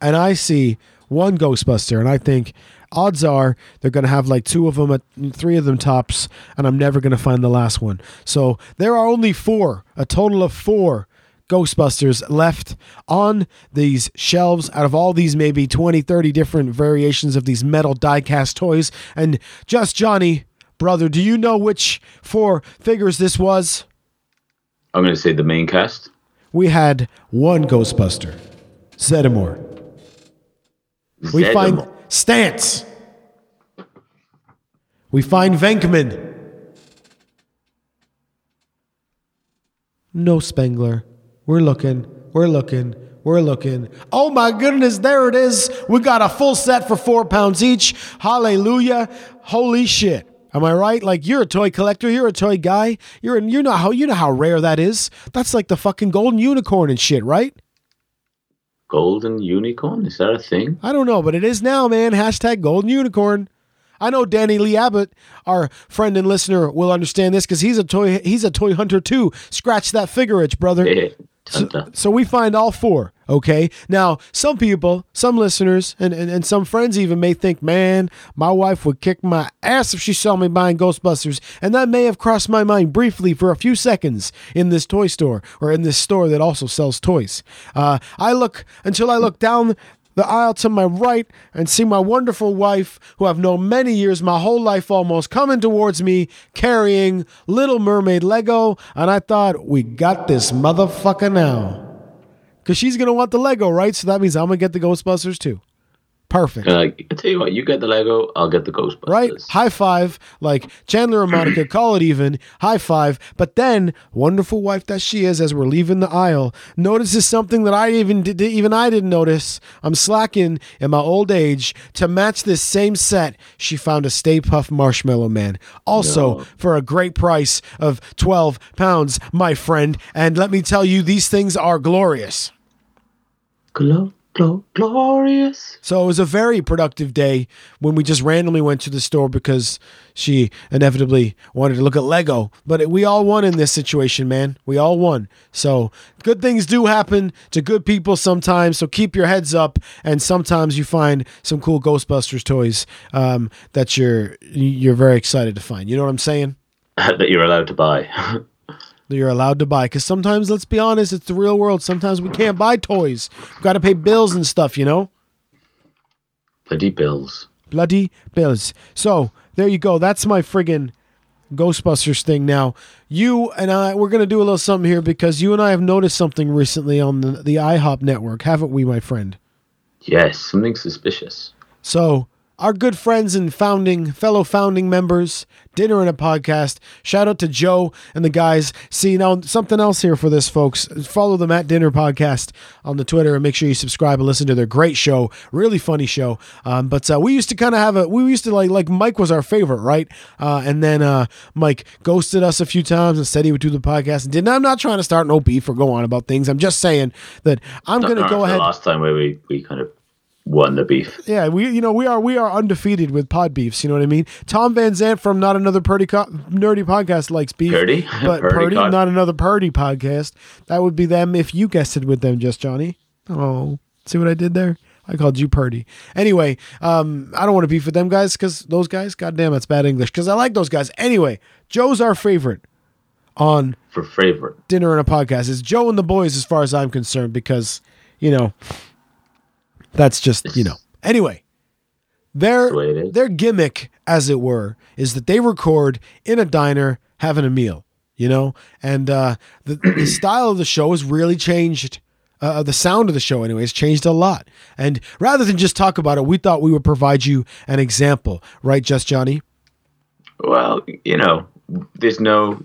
and I see one Ghostbuster, and I think odds are they're going to have like two of them, at three of them tops, and I'm never going to find the last one. So there are only four, a total of four Ghostbusters left on these shelves out of all these maybe 20, 30 different variations of these metal die-cast toys. And just Johnny, brother, do you know which four figures this was? I'm gonna say the main cast. we had one Ghostbuster, Zeddemore. We find Stantz. We find Venkman. No Spengler. We're looking. We're looking. We're looking. Oh my goodness, there it is. We got a full set for four pounds each. Hallelujah. Holy shit. Am I right? Like you're a toy collector, you're a toy guy. You're you know how you know how rare that is. That's like the fucking golden unicorn and shit, right? Golden unicorn? Is that a thing? I don't know, but it is now, man. Hashtag golden unicorn. I know Danny Lee Abbott, our friend and listener, will understand this because he's a toy he's a toy hunter too. Scratch that figure itch, brother. So, so we find all four. Okay. Now, some people, some listeners, and, and, and some friends even may think, man, my wife would kick my ass if she saw me buying Ghostbusters. And that may have crossed my mind briefly for a few seconds in this toy store or in this store that also sells toys. Uh, I look until I look down the aisle to my right and see my wonderful wife, who I've known many years, my whole life almost, coming towards me carrying Little Mermaid Lego. And I thought, we got this motherfucker now. Because she's going to want the Lego, right? So that means I'm going to get the Ghostbusters too. Perfect. You're like, I tell you what, you get the Lego, I'll get the Ghostbusters. Right? High five, like Chandler and Monica, call it even. High five. But then, wonderful wife that she is, as we're leaving the aisle, notices something that I even did, even I didn't notice. I'm slacking in my old age to match this same set. She found a Stay Puft Marshmallow Man, also No. for a great price of twelve pounds, my friend. And let me tell you, these things are glorious. Glo- glo- glorious. So it was a very productive day when we just randomly went to the store because she inevitably wanted to look at Lego. But it, we all won in this situation, man. We all won. So good things do happen to good people sometimes. So keep your heads up. And sometimes you find some cool Ghostbusters toys um, that you're you're very excited to find. You know what I'm saying? that you're allowed to buy. that you're allowed to buy. Because sometimes, let's be honest, it's the real world. Sometimes we can't buy toys. We've got to pay bills and stuff, you know? Bloody bills. Bloody bills. So there you go. That's my friggin' Ghostbusters thing. Now, you and I, we're going to do a little something here because you and I have noticed something recently on the, the IHOP network, haven't we, my friend? Yes, something suspicious. So, our good friends and founding, fellow founding members, Dinner and a Podcast. Shout out to Joe and the guys. See, now something else here for this, folks. Follow them at Dinner Podcast on the Twitter and make sure you subscribe and listen to their great show. Really funny show. Um, but uh, we used to kind of have a, we used to like, like Mike was our favorite, right? Uh, and then uh, Mike ghosted us a few times and said he would do the podcast and didn't. I'm not trying to start no beef or go on about things. I'm just saying that I'm going to go ahead. Last time where we, we kind of won the beef. Yeah, we you know we are we are undefeated with pod beefs. You know what I mean? Tom Van Zant from not another Purdy co- nerdy podcast likes beef, Purdy? but Purdy Purdy, not another Purdy podcast. That would be them if you guessed it with them, just Johnny. Oh, see what I did there? I called you Purdy. Anyway, um, I don't want to beef with them guys because those guys, goddamn, that's bad English. Because I like those guys. Anyway, Joe's our favorite on For favorite. dinner and a podcast. It's Joe and the boys, as far as I'm concerned, because you know that's just you know. Anyway, their the way it is. their gimmick, as it were, is that they record in a diner having a meal. You know, and uh, the the style of the show has really changed. Uh, the sound of the show, anyways, changed a lot. And rather than just talk about it, we thought we would provide you an example, right, Just Johnny? Well, you know, there's no.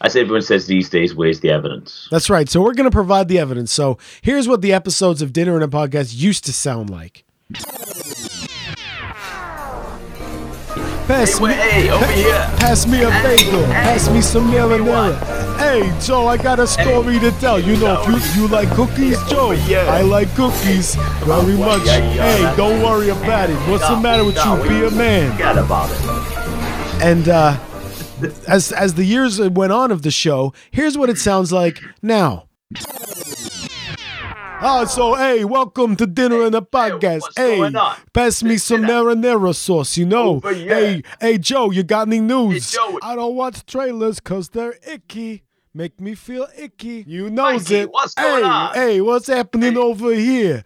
As everyone says these days, where's the evidence? That's right. So we're going to provide the evidence. So here's what the episodes of Dinner and a Podcast used to sound like. Pass me, hey, over here. pass me a bagel. Pass me some marinara. Hey, Joe, I got a story to tell. You know, if you, you like cookies, Joe, I like cookies very much. Hey, don't worry about it. What's the matter with you? Be a man. Forget about it. And uh, as as the years went on of the show, here's what it sounds like now. Oh, so hey, welcome to dinner and a podcast. Hey, pass me some marinara sauce. You know, Over here. hey, hey, Joe, you got any news? Hey, Joe. I don't watch trailers cause they're icky. Make me feel icky. You knows Mikey, it. what's hey, on? hey, what's happening over here?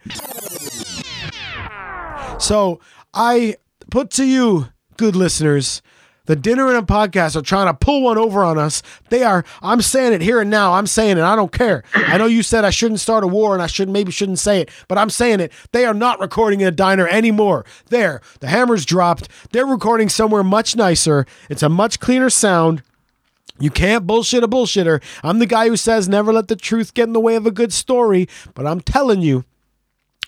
So I put to you, good listeners, the dinner and a podcast are trying to pull one over on us. They are. I'm saying it here and now. I'm saying it. I don't care. I know you said I shouldn't start a war and I should maybe shouldn't say it, but I'm saying it. They are not recording in a diner anymore. There, the hammer's dropped. They're recording somewhere much nicer. It's a much cleaner sound. You can't bullshit a bullshitter. I'm the guy who says never let the truth get in the way of a good story, but I'm telling you,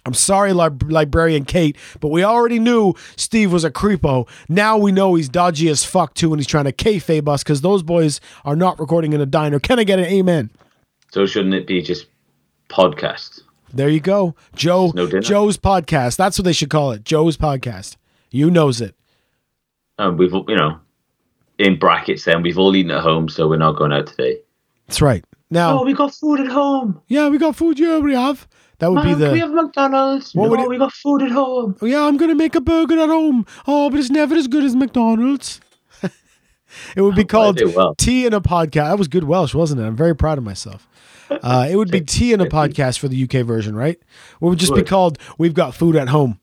I'm sorry, lib- librarian Kate, but we already knew Steve was a creepo. Now we know he's dodgy as fuck too, and he's trying to kayfabe us because those boys are not recording in a diner. Can I get an amen? So shouldn't it be just podcast? There you go, Joe. No dinner. Joe's podcast. That's what they should call it. Joe's podcast. You knows it. and we've you know, in brackets, then we've all eaten at home, so we're not going out today. That's right. Now, oh, we got food at home. Yeah, we got food. Yeah, we have. That would Mom, be the. We have McDonald's? What no, would it- we got food at home. Oh, yeah, I'm gonna make a burger at home. Oh, but it's never as good as McDonald's. it would be called do well. Tea in a Podcast. That was good Welsh, wasn't it? I'm very proud of myself. Uh, it would be Tea in a Podcast for the UK version, right? It would just be called We've Got Food at Home.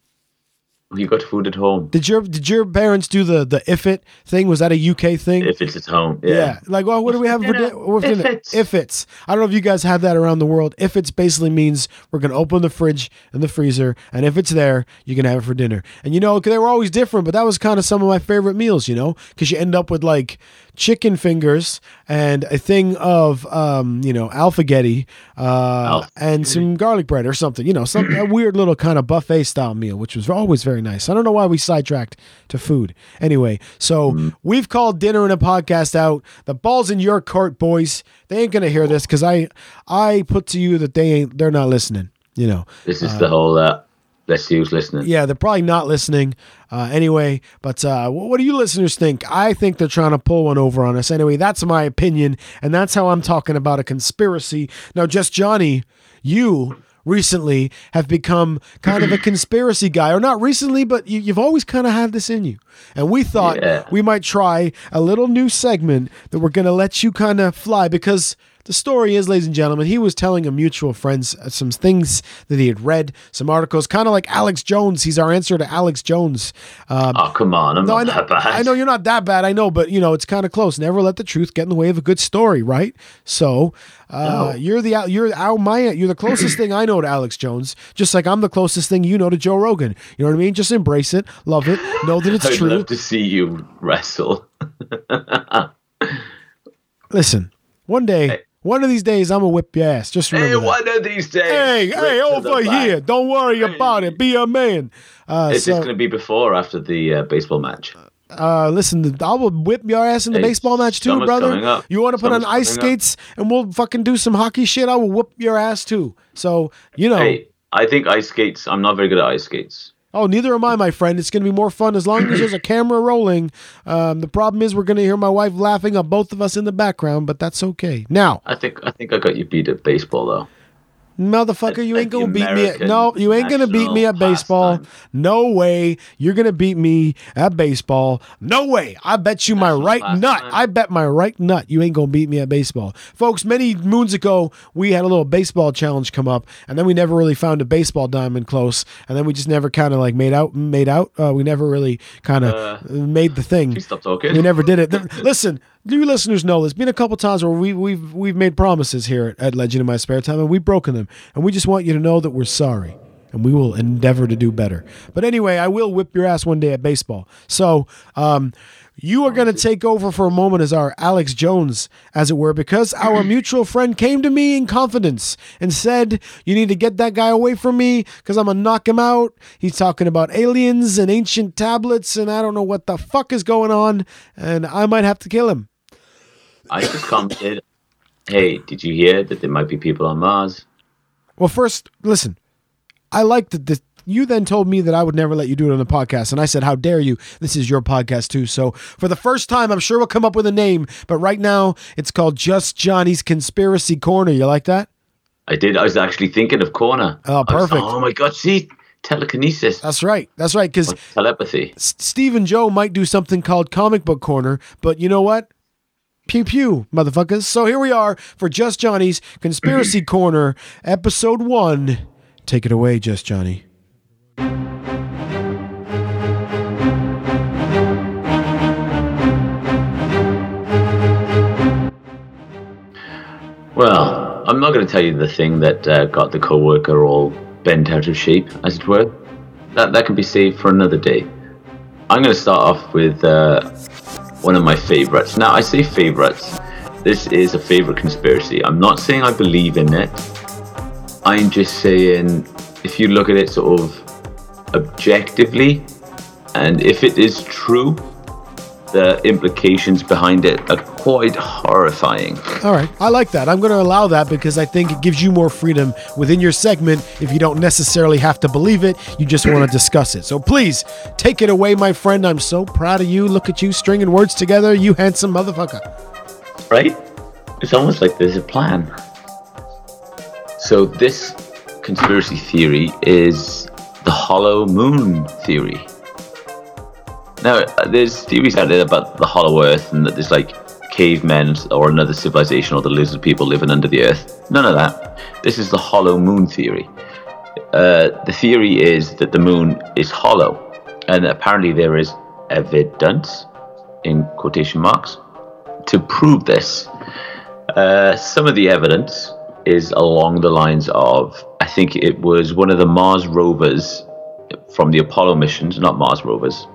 You got food at home. Did your Did your parents do the the if it thing? Was that a UK thing? If it's at home, yeah. Like, well, what do we have for dinner? dinner? What If it's. If it's. I don't know if you guys have that around the world. If it's basically means we're gonna open the fridge and the freezer, and if it's there, you can have it for dinner. And you know, they were always different, but that was kind of some of my favorite meals. You know, because you end up with like chicken fingers and a thing of um, you know, alphagetti, uh, and some garlic bread or something. You know, some a weird little kind of buffet style meal, which was always very nice. I don't know why we sidetracked to food. Anyway, so we've called dinner and a podcast out. The ball's in your court, boys. They ain't gonna hear this because I I put to you that they ain't they're not listening. You know. This is the whole. Uh, let's see who's listening. Yeah, they're probably not listening uh, anyway. But uh, wh- what do you listeners think? I think they're trying to pull one over on us. Anyway, that's my opinion, and that's how I'm talking about a conspiracy. Now, just Johnny, you recently have become kind of a conspiracy guy, or not recently, but you, you've always kind of had this in you. And we thought Yeah. we might try a little new segment that we're going to let you kind of fly because the story is, ladies and gentlemen, he was telling a mutual friend some things that he had read, some articles, kind of like Alex Jones. He's our answer to Alex Jones. Um, Oh come on, I'm no, I not know, that bad. I know you're not that bad. I know, but you know it's kind of close. Never let the truth get in the way of a good story, right? So uh, No. you're the you're our my you're the closest thing I know to Alex Jones. Just like I'm the closest thing you know to Joe Rogan. You know what I mean? Just embrace it, love it, know that it's I'd true. love to see you wrestle. Listen, one day, one of these days, I'm gonna whip your ass. Just remember. hey, that. one of these days. Hey, hey, over the back. here! Don't worry about it. Be a man. Uh, Is so, this going to be before or after the uh, baseball match? uh, listen, I will whip your ass in the Hey, baseball match too, brother. You want to put on ice coming up. skates and we'll fucking do some hockey shit? I will whoop your ass too. So you know. Hey, I think ice skates. I'm not very good at ice skates. Oh, neither am I, my friend. It's going to be more fun as long as there's a camera rolling. Um, the problem is we're going to hear my wife laughing at both of us in the background, but that's okay. Now, I think I think I got you beat at baseball though. Motherfucker, you ain't gonna beat me at no, you ain't gonna beat me at baseball. pastime. No way. You're gonna beat me at baseball. No way. I bet you my right pastime. nut. I bet my right nut you ain't gonna beat me at baseball. Folks, many moons ago we had a little baseball challenge come up, and then we never really found a baseball diamond close, and then we just never kind of like made out made out. Uh, we never really kind of Uh, made the thing. Stop talking. We never did it. Listen, you listeners know there's been a couple times where we, we've we've made promises here at, at Legend in My Spare Time, and we've broken them, and we just want you to know that we're sorry, and we will endeavor to do better. But anyway, I will whip your ass one day at baseball. So, um, you are going to take over for a moment as our Alex Jones, as it were, because our mutual friend came to me in confidence and said, You need to get that guy away from me because I'm going to knock him out. He's talking about aliens and ancient tablets, and I don't know what the fuck is going on, and I might have to kill him. I just commented. Hey, did you hear that there might be people on Mars? Well, first, listen, I like that this. You then told me that I would never let you do it on the podcast. And I said, How dare you? This is your podcast, too. So, for the first time, I'm sure we'll come up with a name. But right now, it's called Just Johnny's Conspiracy Corner. You like that? I did. I was actually thinking of Corner. Oh, I was- perfect. oh my God! See, telekinesis, That's right. That's right. Because telepathy. Steve and Joe might do something called Comic Book Corner. But you know what? Pew pew, motherfuckers. So here we are for Just Johnny's Conspiracy Corner, episode one. Take it away, Just Johnny. Well, I'm not going to tell you the thing that uh, got the coworker all bent out of shape, as it were. That that can be saved for another day. I'm going to start off with uh, one of my favorites. Now, I say favorites. This is a favorite conspiracy. I'm not saying I believe in it. I'm just saying if you look at it sort of objectively, and if it is true, the implications behind it are quite horrifying. All right, I like that. I'm going to allow that because I think it gives you more freedom within your segment if you don't necessarily have to believe it. You just want to discuss it. So please take it away, my friend. I'm so proud of you. Look at you stringing words together, you handsome motherfucker. Right? It's almost like there's a plan. So, this conspiracy theory is the hollow moon theory. Now, there's theories out there about the hollow earth and that there's like cavemen or another civilization or the lizard people living under the earth. None of that. This is the hollow moon theory. Uh, the theory is that the moon is hollow, and apparently there is evidence, in quotation marks, to prove this. Uh, some of the evidence is along the lines of I think it was one of the Mars rovers from the Apollo missions, not Mars rovers.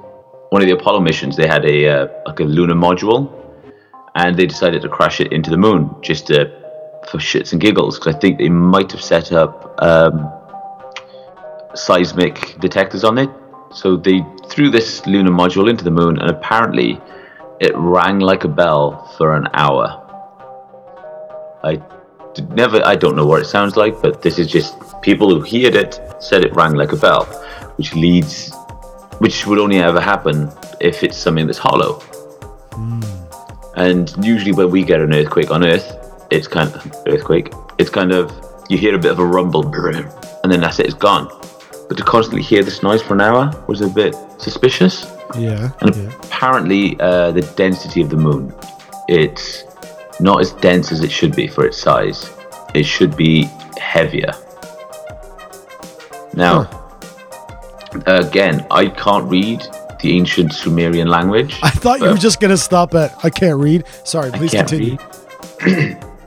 One of the Apollo missions, they had a uh, like a lunar module, and they decided to crash it into the moon just to, for shits and giggles. Because I think they might have set up um, seismic detectors on it. So they threw this lunar module into the moon, and apparently, it rang like a bell for an hour. I never, I don't know what it sounds like, but this is just people who heard it said it rang like a bell, which leads, which would only ever happen if it's something that's hollow. And usually, when we get an earthquake on Earth, it's kind of earthquake. It's kind of you hear a bit of a rumble, and then that's it. It's gone. But to constantly hear this noise for an hour was a bit suspicious. Yeah. And yeah. apparently, uh, the density of the moon, it's not as dense as it should be for its size. It should be heavier. Now, again, I can't read the ancient Sumerian language. I thought you were just going to stop at I can't read. Sorry, please continue.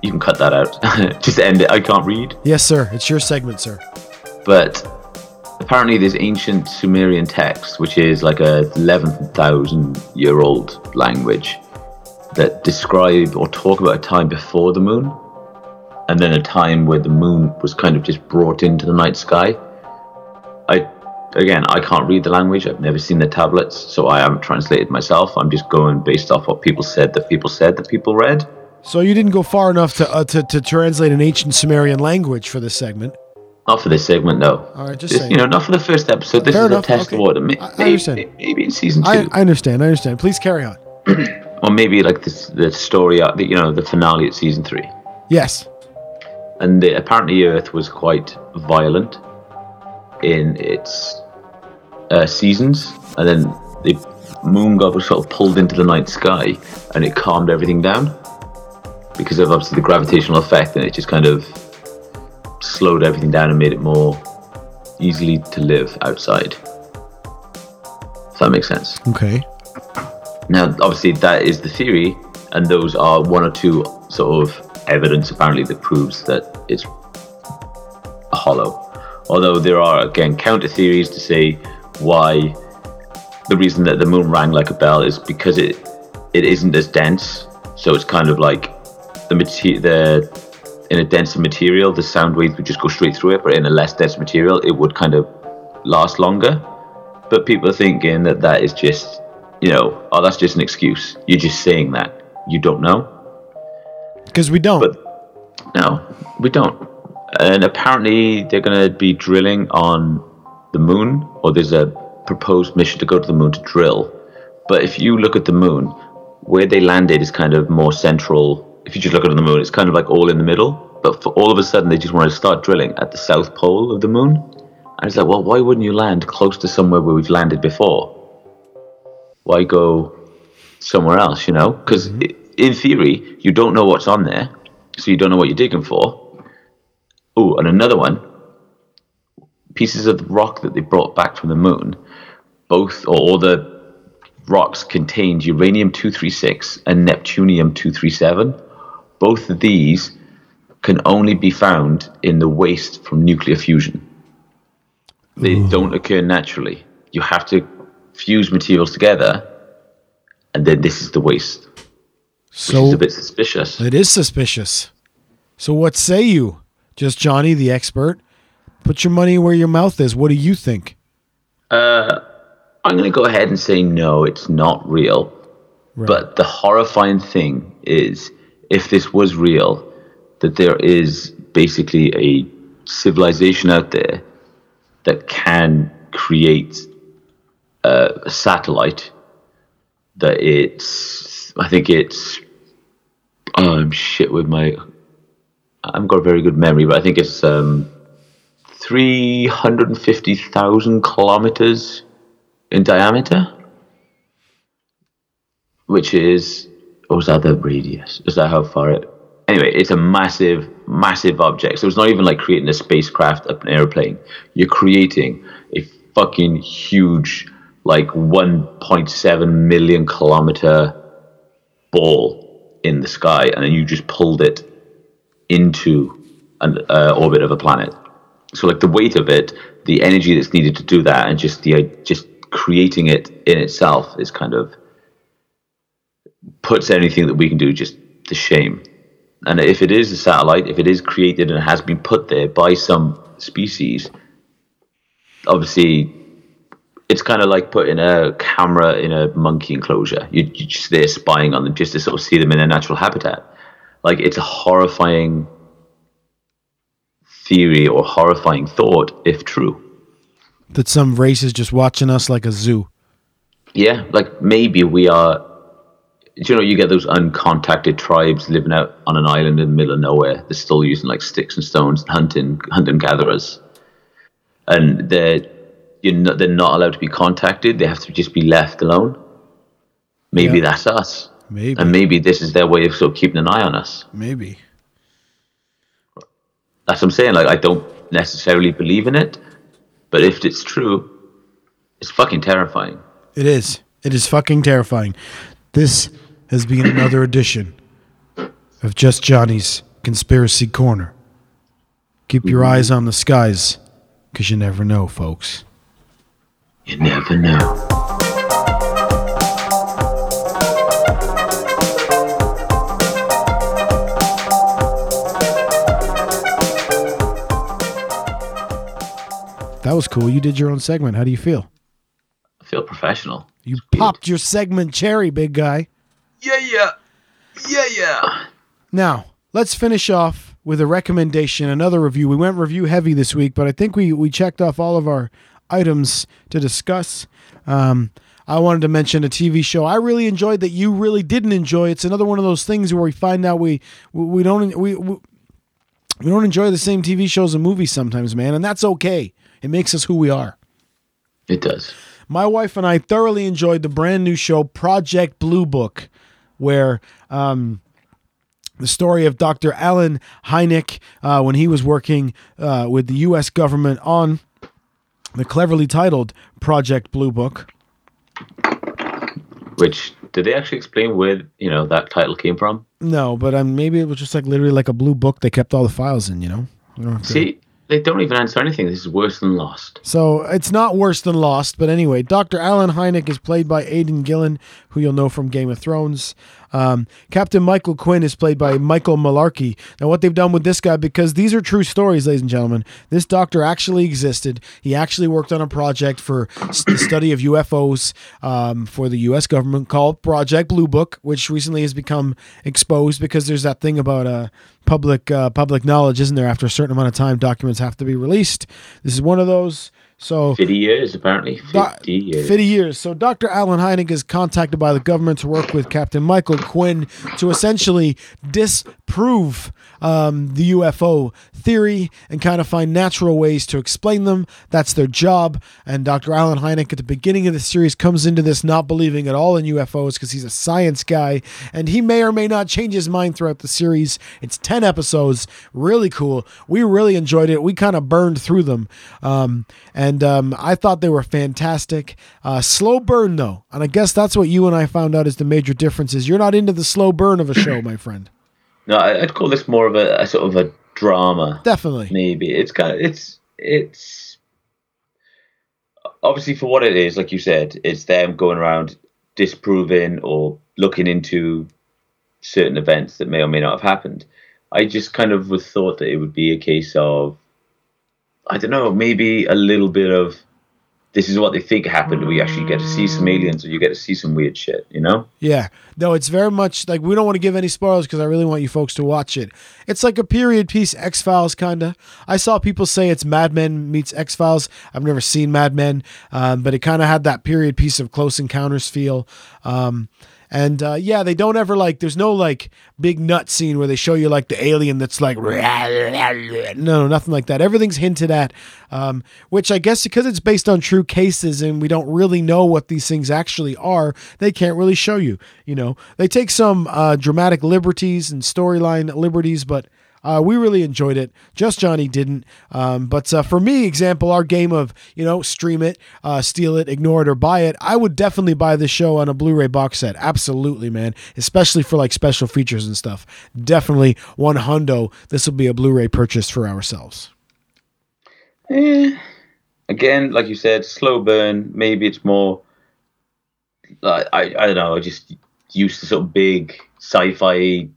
you can cut that out. just end it. I can't read. Yes, sir. It's your segment, sir. But apparently, there's ancient Sumerian text, which is like a 11,000 year old language that describe or talk about a time before the moon and then a time where the moon was kind of just brought into the night sky. I again, I can't read the language. I've never seen the tablets, so I haven't translated myself. I'm just going based off what people said that people said that people read. So you didn't go far enough to uh, to, to translate an ancient Sumerian language for this segment. Not for this segment, no. All right, just saying. you know, not for the first episode. This Fair is enough, a test okay. water. May- I- I understand. maybe in season two, I, I understand. I understand. Please carry on. or maybe like this, the story, uh, the, you know, the finale at season three. Yes. and the, apparently Earth was quite violent in its uh, seasons, and then the moon god was sort of pulled into the night sky, and it calmed everything down because of obviously the gravitational effect, and it just kind of slowed everything down and made it more easily to live outside. If that makes sense. Okay. Now, obviously, that is the theory, and those are one or two sort of evidence apparently that proves that it's hollow. Although there are again counter theories to say why the reason that the moon rang like a bell is because it it isn't as dense, so it's kind of like the mater- the in a denser material, the sound waves would just go straight through it, but in a less dense material, it would kind of last longer. But people are thinking that that is just, you know, oh, that's just an excuse. You're just saying that. You don't know. Because we don't. No, we don't. And apparently, they're going to be drilling on the moon, or there's a proposed mission to go to the moon to drill. But if you look at the moon, where they landed is kind of more central. If you just look at the moon, it's kind of like all in the middle. But for all of a sudden, they just want to start drilling at the south pole of the moon. And it's like, well, why wouldn't you land close to somewhere where we've landed before? Why go somewhere else, you know? Because mm-hmm. in theory, you don't know what's on there, so you don't know what you're digging for. Oh, and another one pieces of the rock that they brought back from the moon, both, or all the rocks contained uranium 236 and neptunium 237. Both of these can only be found in the waste from nuclear fusion. They don't occur naturally. You have to fuse materials together, and then this is the waste. which is a bit suspicious. it is suspicious. So what say you? Just Johnny, the expert. Put your money where your mouth is. What do you think? Uh, I'm going to go ahead and say no, it's not real. But the horrifying thing is, if this was real, that there is basically a civilization out there that can create uh, a satellite that it's, I think it's, oh, I'm shit with my, I haven't got a very good memory, but I think it's um, 350,000 kilometers in diameter, which is, or was that the radius? Is that how far it? Anyway, it's a massive, massive object. So it's not even like creating a spacecraft an airplane. You're creating a fucking huge, like 1.7 million kilometer ball in the sky, and then you just pulled it into an uh, orbit of a planet. So like the weight of it, the energy that's needed to do that, and just the just creating it in itself is kind of puts anything that we can do just to shame. And if it is a satellite, if it is created and has been put there by some species, obviously it's kind of like putting a camera in a monkey enclosure. You, you're just there spying on them just to sort of see them in their natural habitat. Like it's a horrifying theory or horrifying thought if true. That some race is just watching us like a zoo. Yeah, like maybe we are. You know, you get those uncontacted tribes living out on an island in the middle of nowhere. They're still using like sticks and stones, hunting, hunting gatherers, and they're you're not, they're not allowed to be contacted. They have to just be left alone. Maybe Yeah. that's us, Maybe. and maybe this is their way of sort of keeping an eye on us. Maybe. That's what I'm saying. Like, I don't necessarily believe in it, but if it's true, it's fucking terrifying. It is. It is fucking terrifying. This has been another edition of Just Johnny's Conspiracy Corner. Keep your mm-hmm. eyes on the skies, because you never know, folks. You never know. That was cool. You did your own segment. How do you feel? I feel professional. You popped your segment cherry, big guy. Yeah, yeah, yeah, yeah. Now, let's finish off with a recommendation, another review. We went review heavy this week, but I think we, we checked off all of our items to discuss. Um, I wanted to mention a TV show I really enjoyed that you really didn't enjoy. It's another one of those things where we find out we we, we don't we, we we don't enjoy the same TV shows and movies sometimes, man, and that's okay. It makes us who we are. It does. My wife and I thoroughly enjoyed the brand new show Project Blue Book, where um, the story of Dr. Allen Hynek uh, when he was working uh, with the U.S. government on the cleverly titled Project Blue Book. Which did they actually explain where you know that title came from? No, but um, maybe it was just like literally like a blue book they kept all the files in. You know. We don't have to- See, they don't even answer anything. This is worse than Lost. So it's not worse than Lost, but anyway, Dr. Allen Hynek is played by Aidan Gillen, who you'll know from Game of Thrones. Um, Captain Michael Quinn is played by Michael Malarkey. Now, what they've done with this guy, because these are true stories, ladies and gentlemen, this doctor actually existed. He actually worked on a project for the study of UFOs um, for the U.S. government called Project Blue Book, which recently has become exposed because there's that thing about uh, public uh, public knowledge, isn't there? After a certain amount of time, documents have to be released. This is one of those. So 50 years, apparently. 50 Doc- years. 50 years. So Dr. Allen Hynek is contacted by the government to work with Captain Michael Quinn to essentially disprove um, the UFO theory and kind of find natural ways to explain them. That's their job. And Dr. Allen Hynek at the beginning of the series comes into this not believing at all in UFOs because he's a science guy and he may or may not change his mind throughout the series. It's 10 episodes, really cool. We really enjoyed it. We kind of burned through them. Um, and um, I thought they were fantastic. Uh, slow burn, though. And I guess that's what you and I found out is the major difference is you're not into the slow burn of a show, my friend. No, I'd call this more of a, a sort of a drama. Definitely. Maybe it's kind of it's it's obviously for what it is. Like you said, it's them going around disproving or looking into certain events that may or may not have happened. I just kind of was thought that it would be a case of I don't know, maybe a little bit of this is what they think happened. We actually get to see some aliens, or you get to see some weird shit. You know? Yeah. No, it's very much like we don't want to give any spoilers because I really want you folks to watch it. It's like a period piece X Files kind of. I saw people say it's Mad Men meets X Files. I've never seen Mad Men, um, but it kind of had that period piece of Close Encounters feel. Um, and uh, yeah, they don't ever like. There's no like big nut scene where they show you like the alien that's like no, nothing like that. Everything's hinted at, um, which I guess because it's based on true cases and we don't really know what these things actually are, they can't really show you. You know, they take some uh, dramatic liberties and storyline liberties, but uh, we really enjoyed it. Just Johnny didn't. Um, but uh, for me, example, our game of you know stream it, uh, steal it, ignore it, or buy it. I would definitely buy this show on a Blu-ray box set. Absolutely, man. Especially for like special features and stuff. Definitely one hundo. This will be a Blu-ray purchase for ourselves. Eh. Again, like you said, slow burn. Maybe it's more. Like I, I don't know. I just used to sort of big sci-fi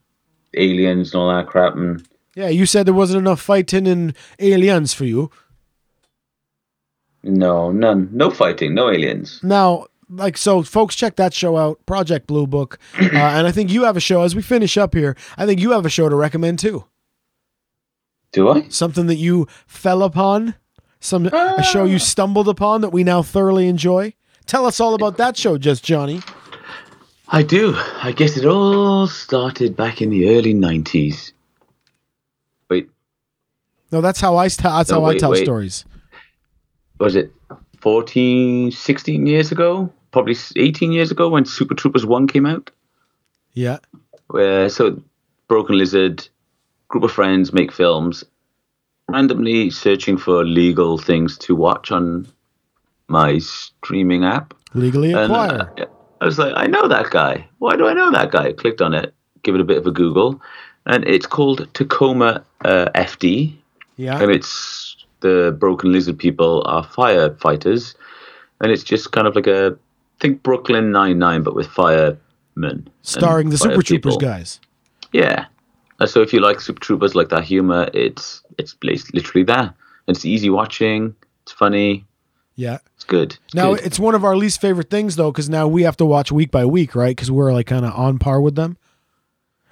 aliens and all that crap, and Yeah, you said there wasn't enough fighting in Aliens for you. no, none, no fighting, no aliens. Now, like, so folks, check that show out, Project Blue Book. Uh, and I think you have a show, as we finish up here, I think you have a show to recommend too. Do I? Something that you fell upon? Some A show you stumbled upon that we now thoroughly enjoy? Tell us all about that show, Just Johnny. I do. I guess it all started back in the early '90s. Wait, No, that's how I, that's No, how I tell wait. stories. was it 14, 16 years ago? Probably 18 years ago when Super Troopers 1 came out. Yeah. Where, so, Broken Lizard, group of friends make films, randomly searching for legal things to watch on my streaming app. Legally And, acquire. uh, I was like, I know that guy. Why do I know that guy? Clicked on it, give it a bit of a Google, and it's called Tacoma uh, FD. Yeah. and it's the broken lizard people are firefighters, and it's just kind of like a think Brooklyn Nine Nine, but with firemen, Starring the fire Super Troopers guys. Yeah, so if you like Super Troopers, like that humor, it's it's lis- literally there. It's easy watching. It's funny. Yeah. It's good. It's Now good. it's one of our least favorite things though, because now we have to watch week by week, right? Because we're like kind of on par with them.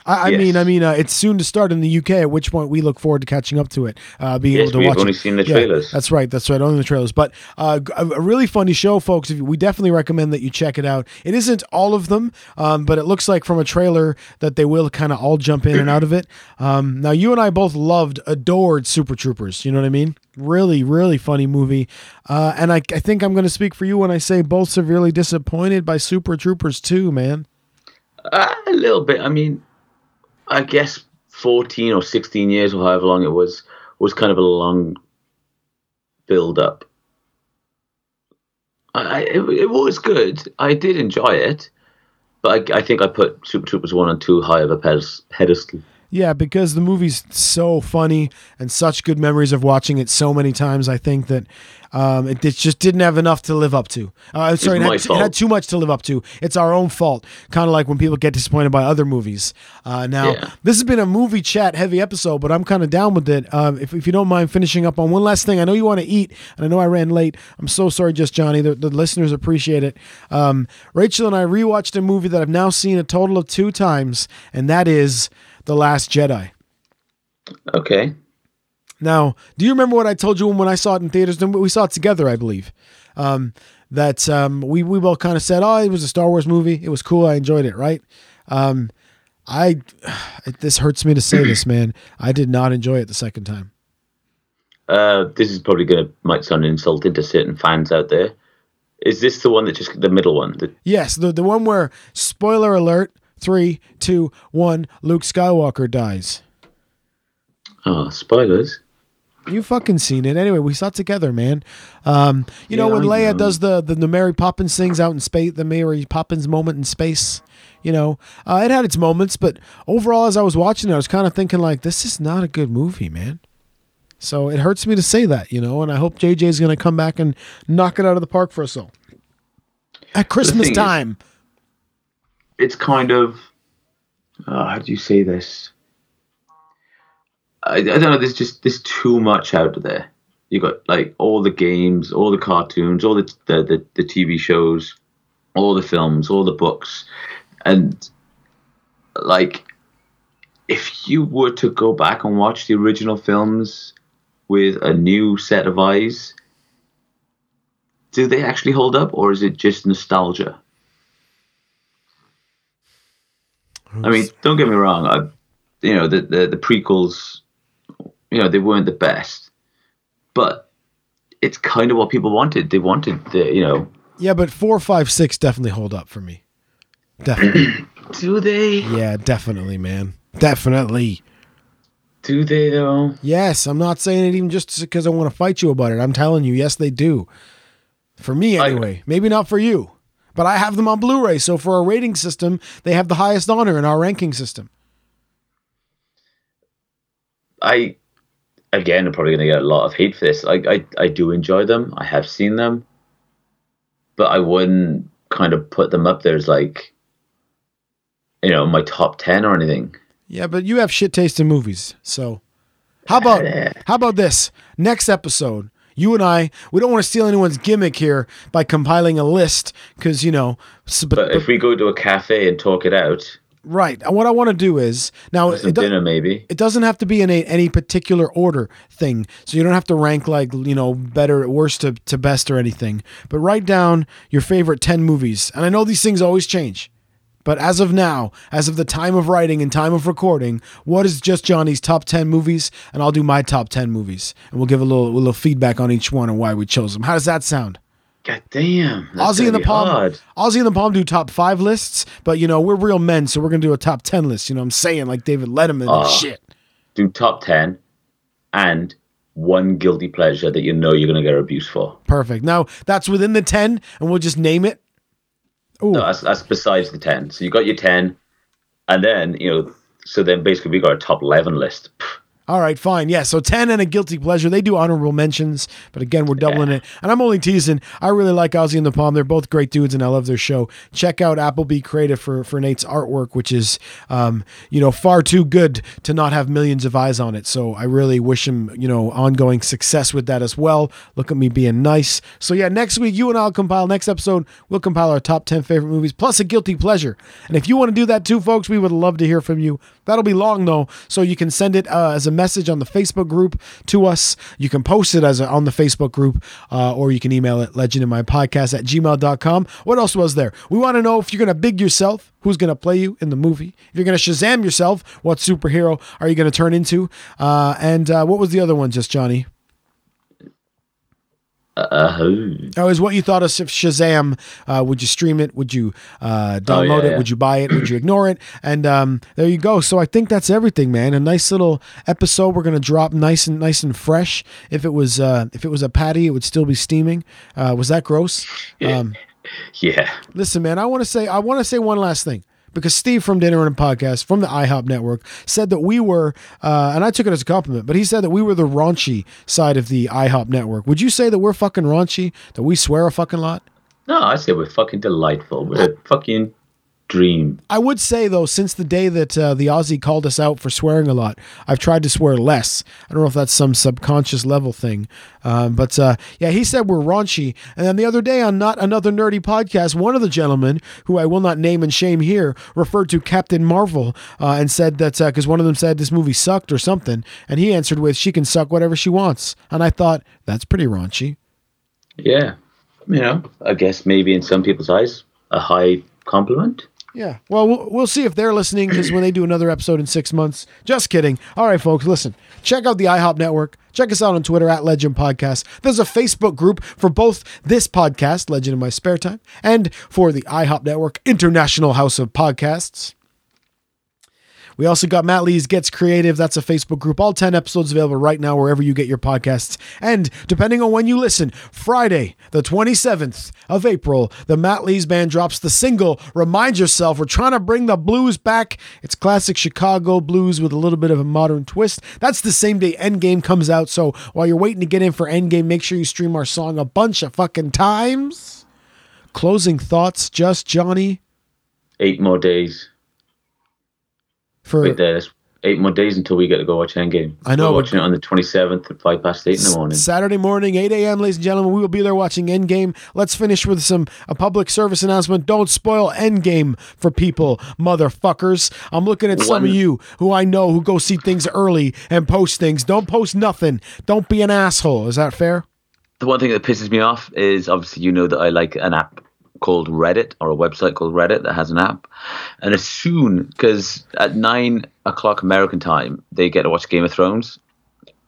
I, I Yes. mean, I mean, uh, it's soon to start in the UK. At which point we look forward to catching up to it, uh, being Yes, able to watch. Yes, we've only it. seen the Yeah, trailers. that's right. That's right. Only the trailers, but uh, a, a really funny show, folks. If you, we definitely recommend that you check it out. It isn't all of them, um, but it looks like from a trailer that they will kind of all jump in and out of it. Um, now, you and I both loved, adored Super Troopers. You know what I mean? Really, really funny movie. Uh, and I, I think I'm going to speak for you when I say both severely disappointed by Super Troopers 2, man. Uh, a little bit. I mean, I guess fourteen or sixteen years, or however long it was, was kind of a long build up. I- it, it was good. I did enjoy it, but I, I think I put Super Troopers one and two high of a pedestal. Yeah, because the movie's so funny and such good memories of watching it so many times. I think that um, it, it just didn't have enough to live up to. Uh, sorry, it had, it had too much to live up to. It's our own fault. Kind of like when people get disappointed by other movies. Uh, now, Yeah. this has been a movie chat heavy episode, but I'm kind of down with it. Um, if, if you don't mind finishing up on one last thing, I know you want to eat, and I know I ran late. I'm so sorry, just Johnny. The, the listeners appreciate it. Um, Rachel and I rewatched a movie that I've now seen a total of two times, and that is The Last Jedi. Okay. Now, do you remember what I told you when I saw it in theaters? We saw it together, I believe. Um, that um, we we both kind of said, "Oh, it was a Star Wars movie. It was cool. I enjoyed it." Right? Um, I this hurts me to say this, man. I did not enjoy it the second time. Uh, this is probably gonna might sound insulting to certain fans out there. Is this the one that just the middle one? The, Yes, the the one where spoiler alert: three, two, one. Luke Skywalker dies. oh, spoilers. You fucking seen it anyway. We saw it together, man. Um, you know when I Leia know. does the, the the Mary Poppins things out in space, the Mary Poppins moment in space. You know, uh, it had its moments, but overall, as I was watching it, I was kind of thinking like, this is not a good movie, man. So it hurts me to say that, you know, and I hope JJ is going to come back and knock it out of the park for us all at Christmas thing is- time. It's kind of oh, how do you say this? I, I don't know. There's just there's too much out there. You got like all the games, all the cartoons, all the the, the, the TV shows, all the films, all the books, and like if you were to go back and watch the original films with a new set of eyes, do they actually hold up, or is it just nostalgia? I mean, don't get me wrong. I, you know, the, the the prequels, you know, they weren't the best, but it's kind of what people wanted. They wanted the, you know, Yeah, but four, five, six definitely hold up for me. Definitely. do they? yeah, definitely, man. Definitely. Do they though? Yes, I'm not saying it even just because I want to fight you about it. I'm telling you, yes, they do. For me, anyway. Maybe not for you, but I have them on Blu-ray. So for our rating system, they have the highest honor in our ranking system. I again I'm probably going to get a lot of hate for this. I, I I do enjoy them. I have seen them, but I wouldn't kind of put them up there as like, you know, my top ten or anything. Yeah, but you have shit taste in movies. So how about how about this? Next episode, you and I, we don't want to steal anyone's gimmick here by compiling a list because you know. But, if we go to a cafe and talk it out, right, and what I want to do is now it, do- dinner maybe. it doesn't have to be in a, any particular order thing, so you don't have to rank like you know better, worst to, to best or anything. But write down your favorite ten movies, and I know these things always change. But as of now, as of the time of writing and time of recording, what is just Johnny's top 10 movies? And I'll do my top 10 movies. And we'll give a little, a little feedback on each one and why we chose them. How does that sound? God damn. Aussie and the Pom. hard. Aussie and the Pom do top five lists, but you know, we're real men, so we're going to do a top 10 list. You know what I'm saying? Like David Letterman and Oh. shit. Do top ten, and one guilty pleasure that you know you're going to get abuse for. Perfect. Now, that's within the 10, and we'll just name it. Ooh. No, that's that's besides the ten. So you got your ten, and then you know. So then basically we got a top eleven list. All right, fine. Yeah, so 10 and a guilty pleasure. They do honorable mentions, but again, we're doubling it. And I'm only teasing. I really like Aussie and the Pom. They're both great dudes, and I love their show. Check out Applebee Creative for, for Nate's artwork, which is, um, you know, far too good to not have millions of eyes on it. So I really wish him, you know, ongoing success with that as well. Look at me being nice. So yeah, next week, you and I'll compile, next episode, we'll compile our top 10 favorite movies, plus a guilty pleasure. And if you want to do that too, folks, we would love to hear from you. That'll be long though, so you can send it uh, as a message on the Facebook group to us. You can post it as a, on the Facebook group, uh, or you can email it legendinmypodcast at gmail.com. What else was there? We want to know if you're going to big yourself, who's going to play you in the movie. If you're going to Shazam yourself, what superhero are you going to turn into? Uh, and uh, what was the other one, just Johnny? Uh, Oh, is what you thought of Shazam? Uh, would you stream it? Would you uh, download Oh, yeah, it? yeah. Would you buy it? Would you ignore it? And um, there you go. So I think that's everything, man. A nice little episode. We're gonna drop nice and nice and fresh. If it was uh, if it was a patty, it would still be steaming. Uh, was that gross? Um, yeah. Listen, man, I want to say I want to say one last thing because Steve from Dinner and a Podcast from the IHOP Network said that we were, uh, and I took it as a compliment, but he said that we were the raunchy side of the IHOP Network. Would you say that we're fucking raunchy? That we swear a fucking lot? No, I say we're fucking delightful. We're fucking dream. I would say though, since the day that uh, the Aussie called us out for swearing a lot, I've tried to swear less. I don't know if that's some subconscious level thing, um, but uh, yeah, he said we're raunchy. And then the other day on not another nerdy podcast, one of the gentlemen who I will not name and shame here referred to Captain Marvel uh, and said that because one of them said this movie sucked or something, and he answered with she can suck whatever she wants, and I thought that's pretty raunchy. Yeah. You know, I guess maybe in some people's eyes, a high compliment. Yeah. Well, we'll, we'll see if they're listening because when they do another episode in six months. Just kidding. All right, folks, listen. Check out the IHOP Network. Check us out on Twitter at Legend Podcast. There's a Facebook group for both this podcast, Legend in My Spare Time, and for the IHOP Network International House of Podcasts. We also got Matt Lees Gets Creative. That's a Facebook group. All 10 episodes available right now wherever you get your podcasts. And depending on when you listen, Friday, the 27th of April, the Matt Lees band drops the single Remind Yourself. We're trying to bring the blues back. It's classic Chicago blues with a little bit of a modern twist. That's the same day Endgame comes out. So while you're waiting to get in for Endgame, make sure you stream our song a bunch of fucking times. Closing thoughts, just Johnny. Eight more days. For Wait there. Let's, eight more days until we get to go watch Endgame. I know, We're watching it on the 27th at five past eight in the morning. Saturday morning, 8 a.m., ladies and gentlemen. We will be there watching Endgame. Let's finish with some a public service announcement. Don't spoil Endgame for people, motherfuckers. I'm looking at some of you who I know who go see things early and post things. Don't post nothing. Don't be an asshole. Is that fair? The one thing that pisses me off is obviously you know that I like an app called Reddit or a website called Reddit that has an app. And as soon, because at nine o'clock American time, they get to watch Game of Thrones.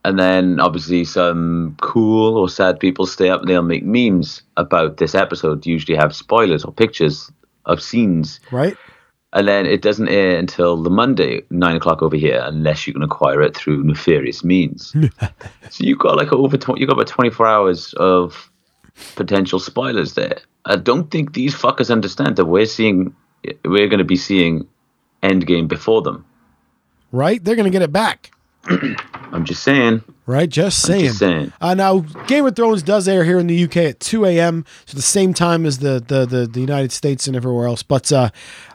And then obviously some cool or sad people stay up and they'll make memes about this episode, usually have spoilers or pictures of scenes. Right? And then it doesn't air until the Monday, nine o'clock over here, unless you can acquire it through nefarious means. so you've got like over tw- you've got about twenty four hours of potential spoilers there. I don't think these fuckers understand that we're seeing we're going to be seeing Endgame before them. Right? They're going to get it back. I'm just saying. Right? Just saying. just saying. Uh, now, Game of Thrones does air here in the UK at 2 a.m., so the same time as the, the, the, the United States and everywhere else. But uh,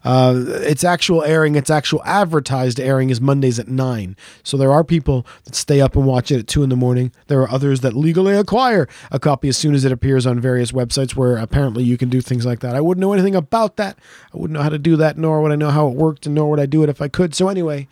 uh, its actual airing, its actual advertised airing is Mondays at 9. So there are people that stay up and watch it at 2 in the morning. There are others that legally acquire a copy as soon as it appears on various websites where apparently you can do things like that. I wouldn't know anything about that. I wouldn't know how to do that, nor would I know how it worked, and nor would I do it if I could. So anyway.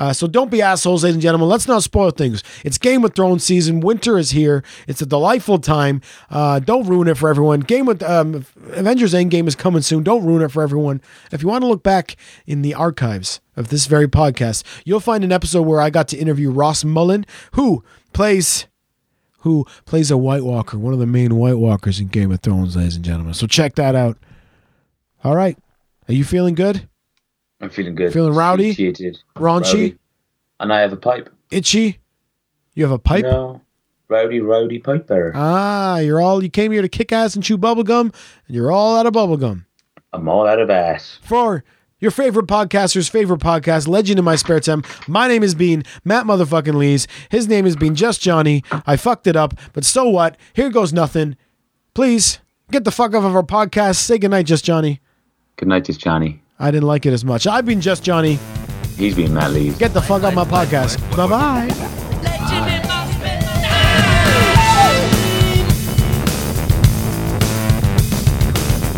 Uh, so don't be assholes, ladies and gentlemen. Let's not spoil things. It's Game of Thrones season. Winter is here. It's a delightful time. Uh, don't ruin it for everyone. Game with um, Avengers Endgame is coming soon. Don't ruin it for everyone. If you want to look back in the archives of this very podcast, you'll find an episode where I got to interview Ross Mullan, who plays who plays a White Walker, one of the main White Walkers in Game of Thrones, ladies and gentlemen. So check that out. All right. Are you feeling good? I'm feeling good. Feeling rowdy? Satiated. Raunchy? Rowdy. And I have a pipe. Itchy? You have a pipe? No. Rowdy, rowdy pipe bearer. Ah, you're all you came here to kick ass and chew bubblegum, and you're all out of bubblegum. I'm all out of ass. For your favorite podcaster's favorite podcast, Legend in My Spare Time. My name is Bean, Matt motherfucking Lees. His name is been Just Johnny. I fucked it up, but so what? Here goes nothing. Please get the fuck off of our podcast. Say goodnight, Just Johnny. Good night, just Johnny. I didn't like it as much. I've been Just Johnny. He's been Matt Lees. Get the fuck off my podcast. Bye bye.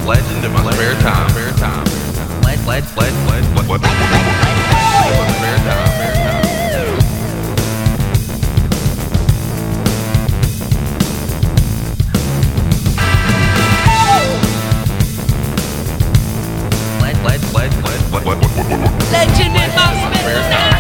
Legend in my spare time. Spare time. Leg, leg, Legend in my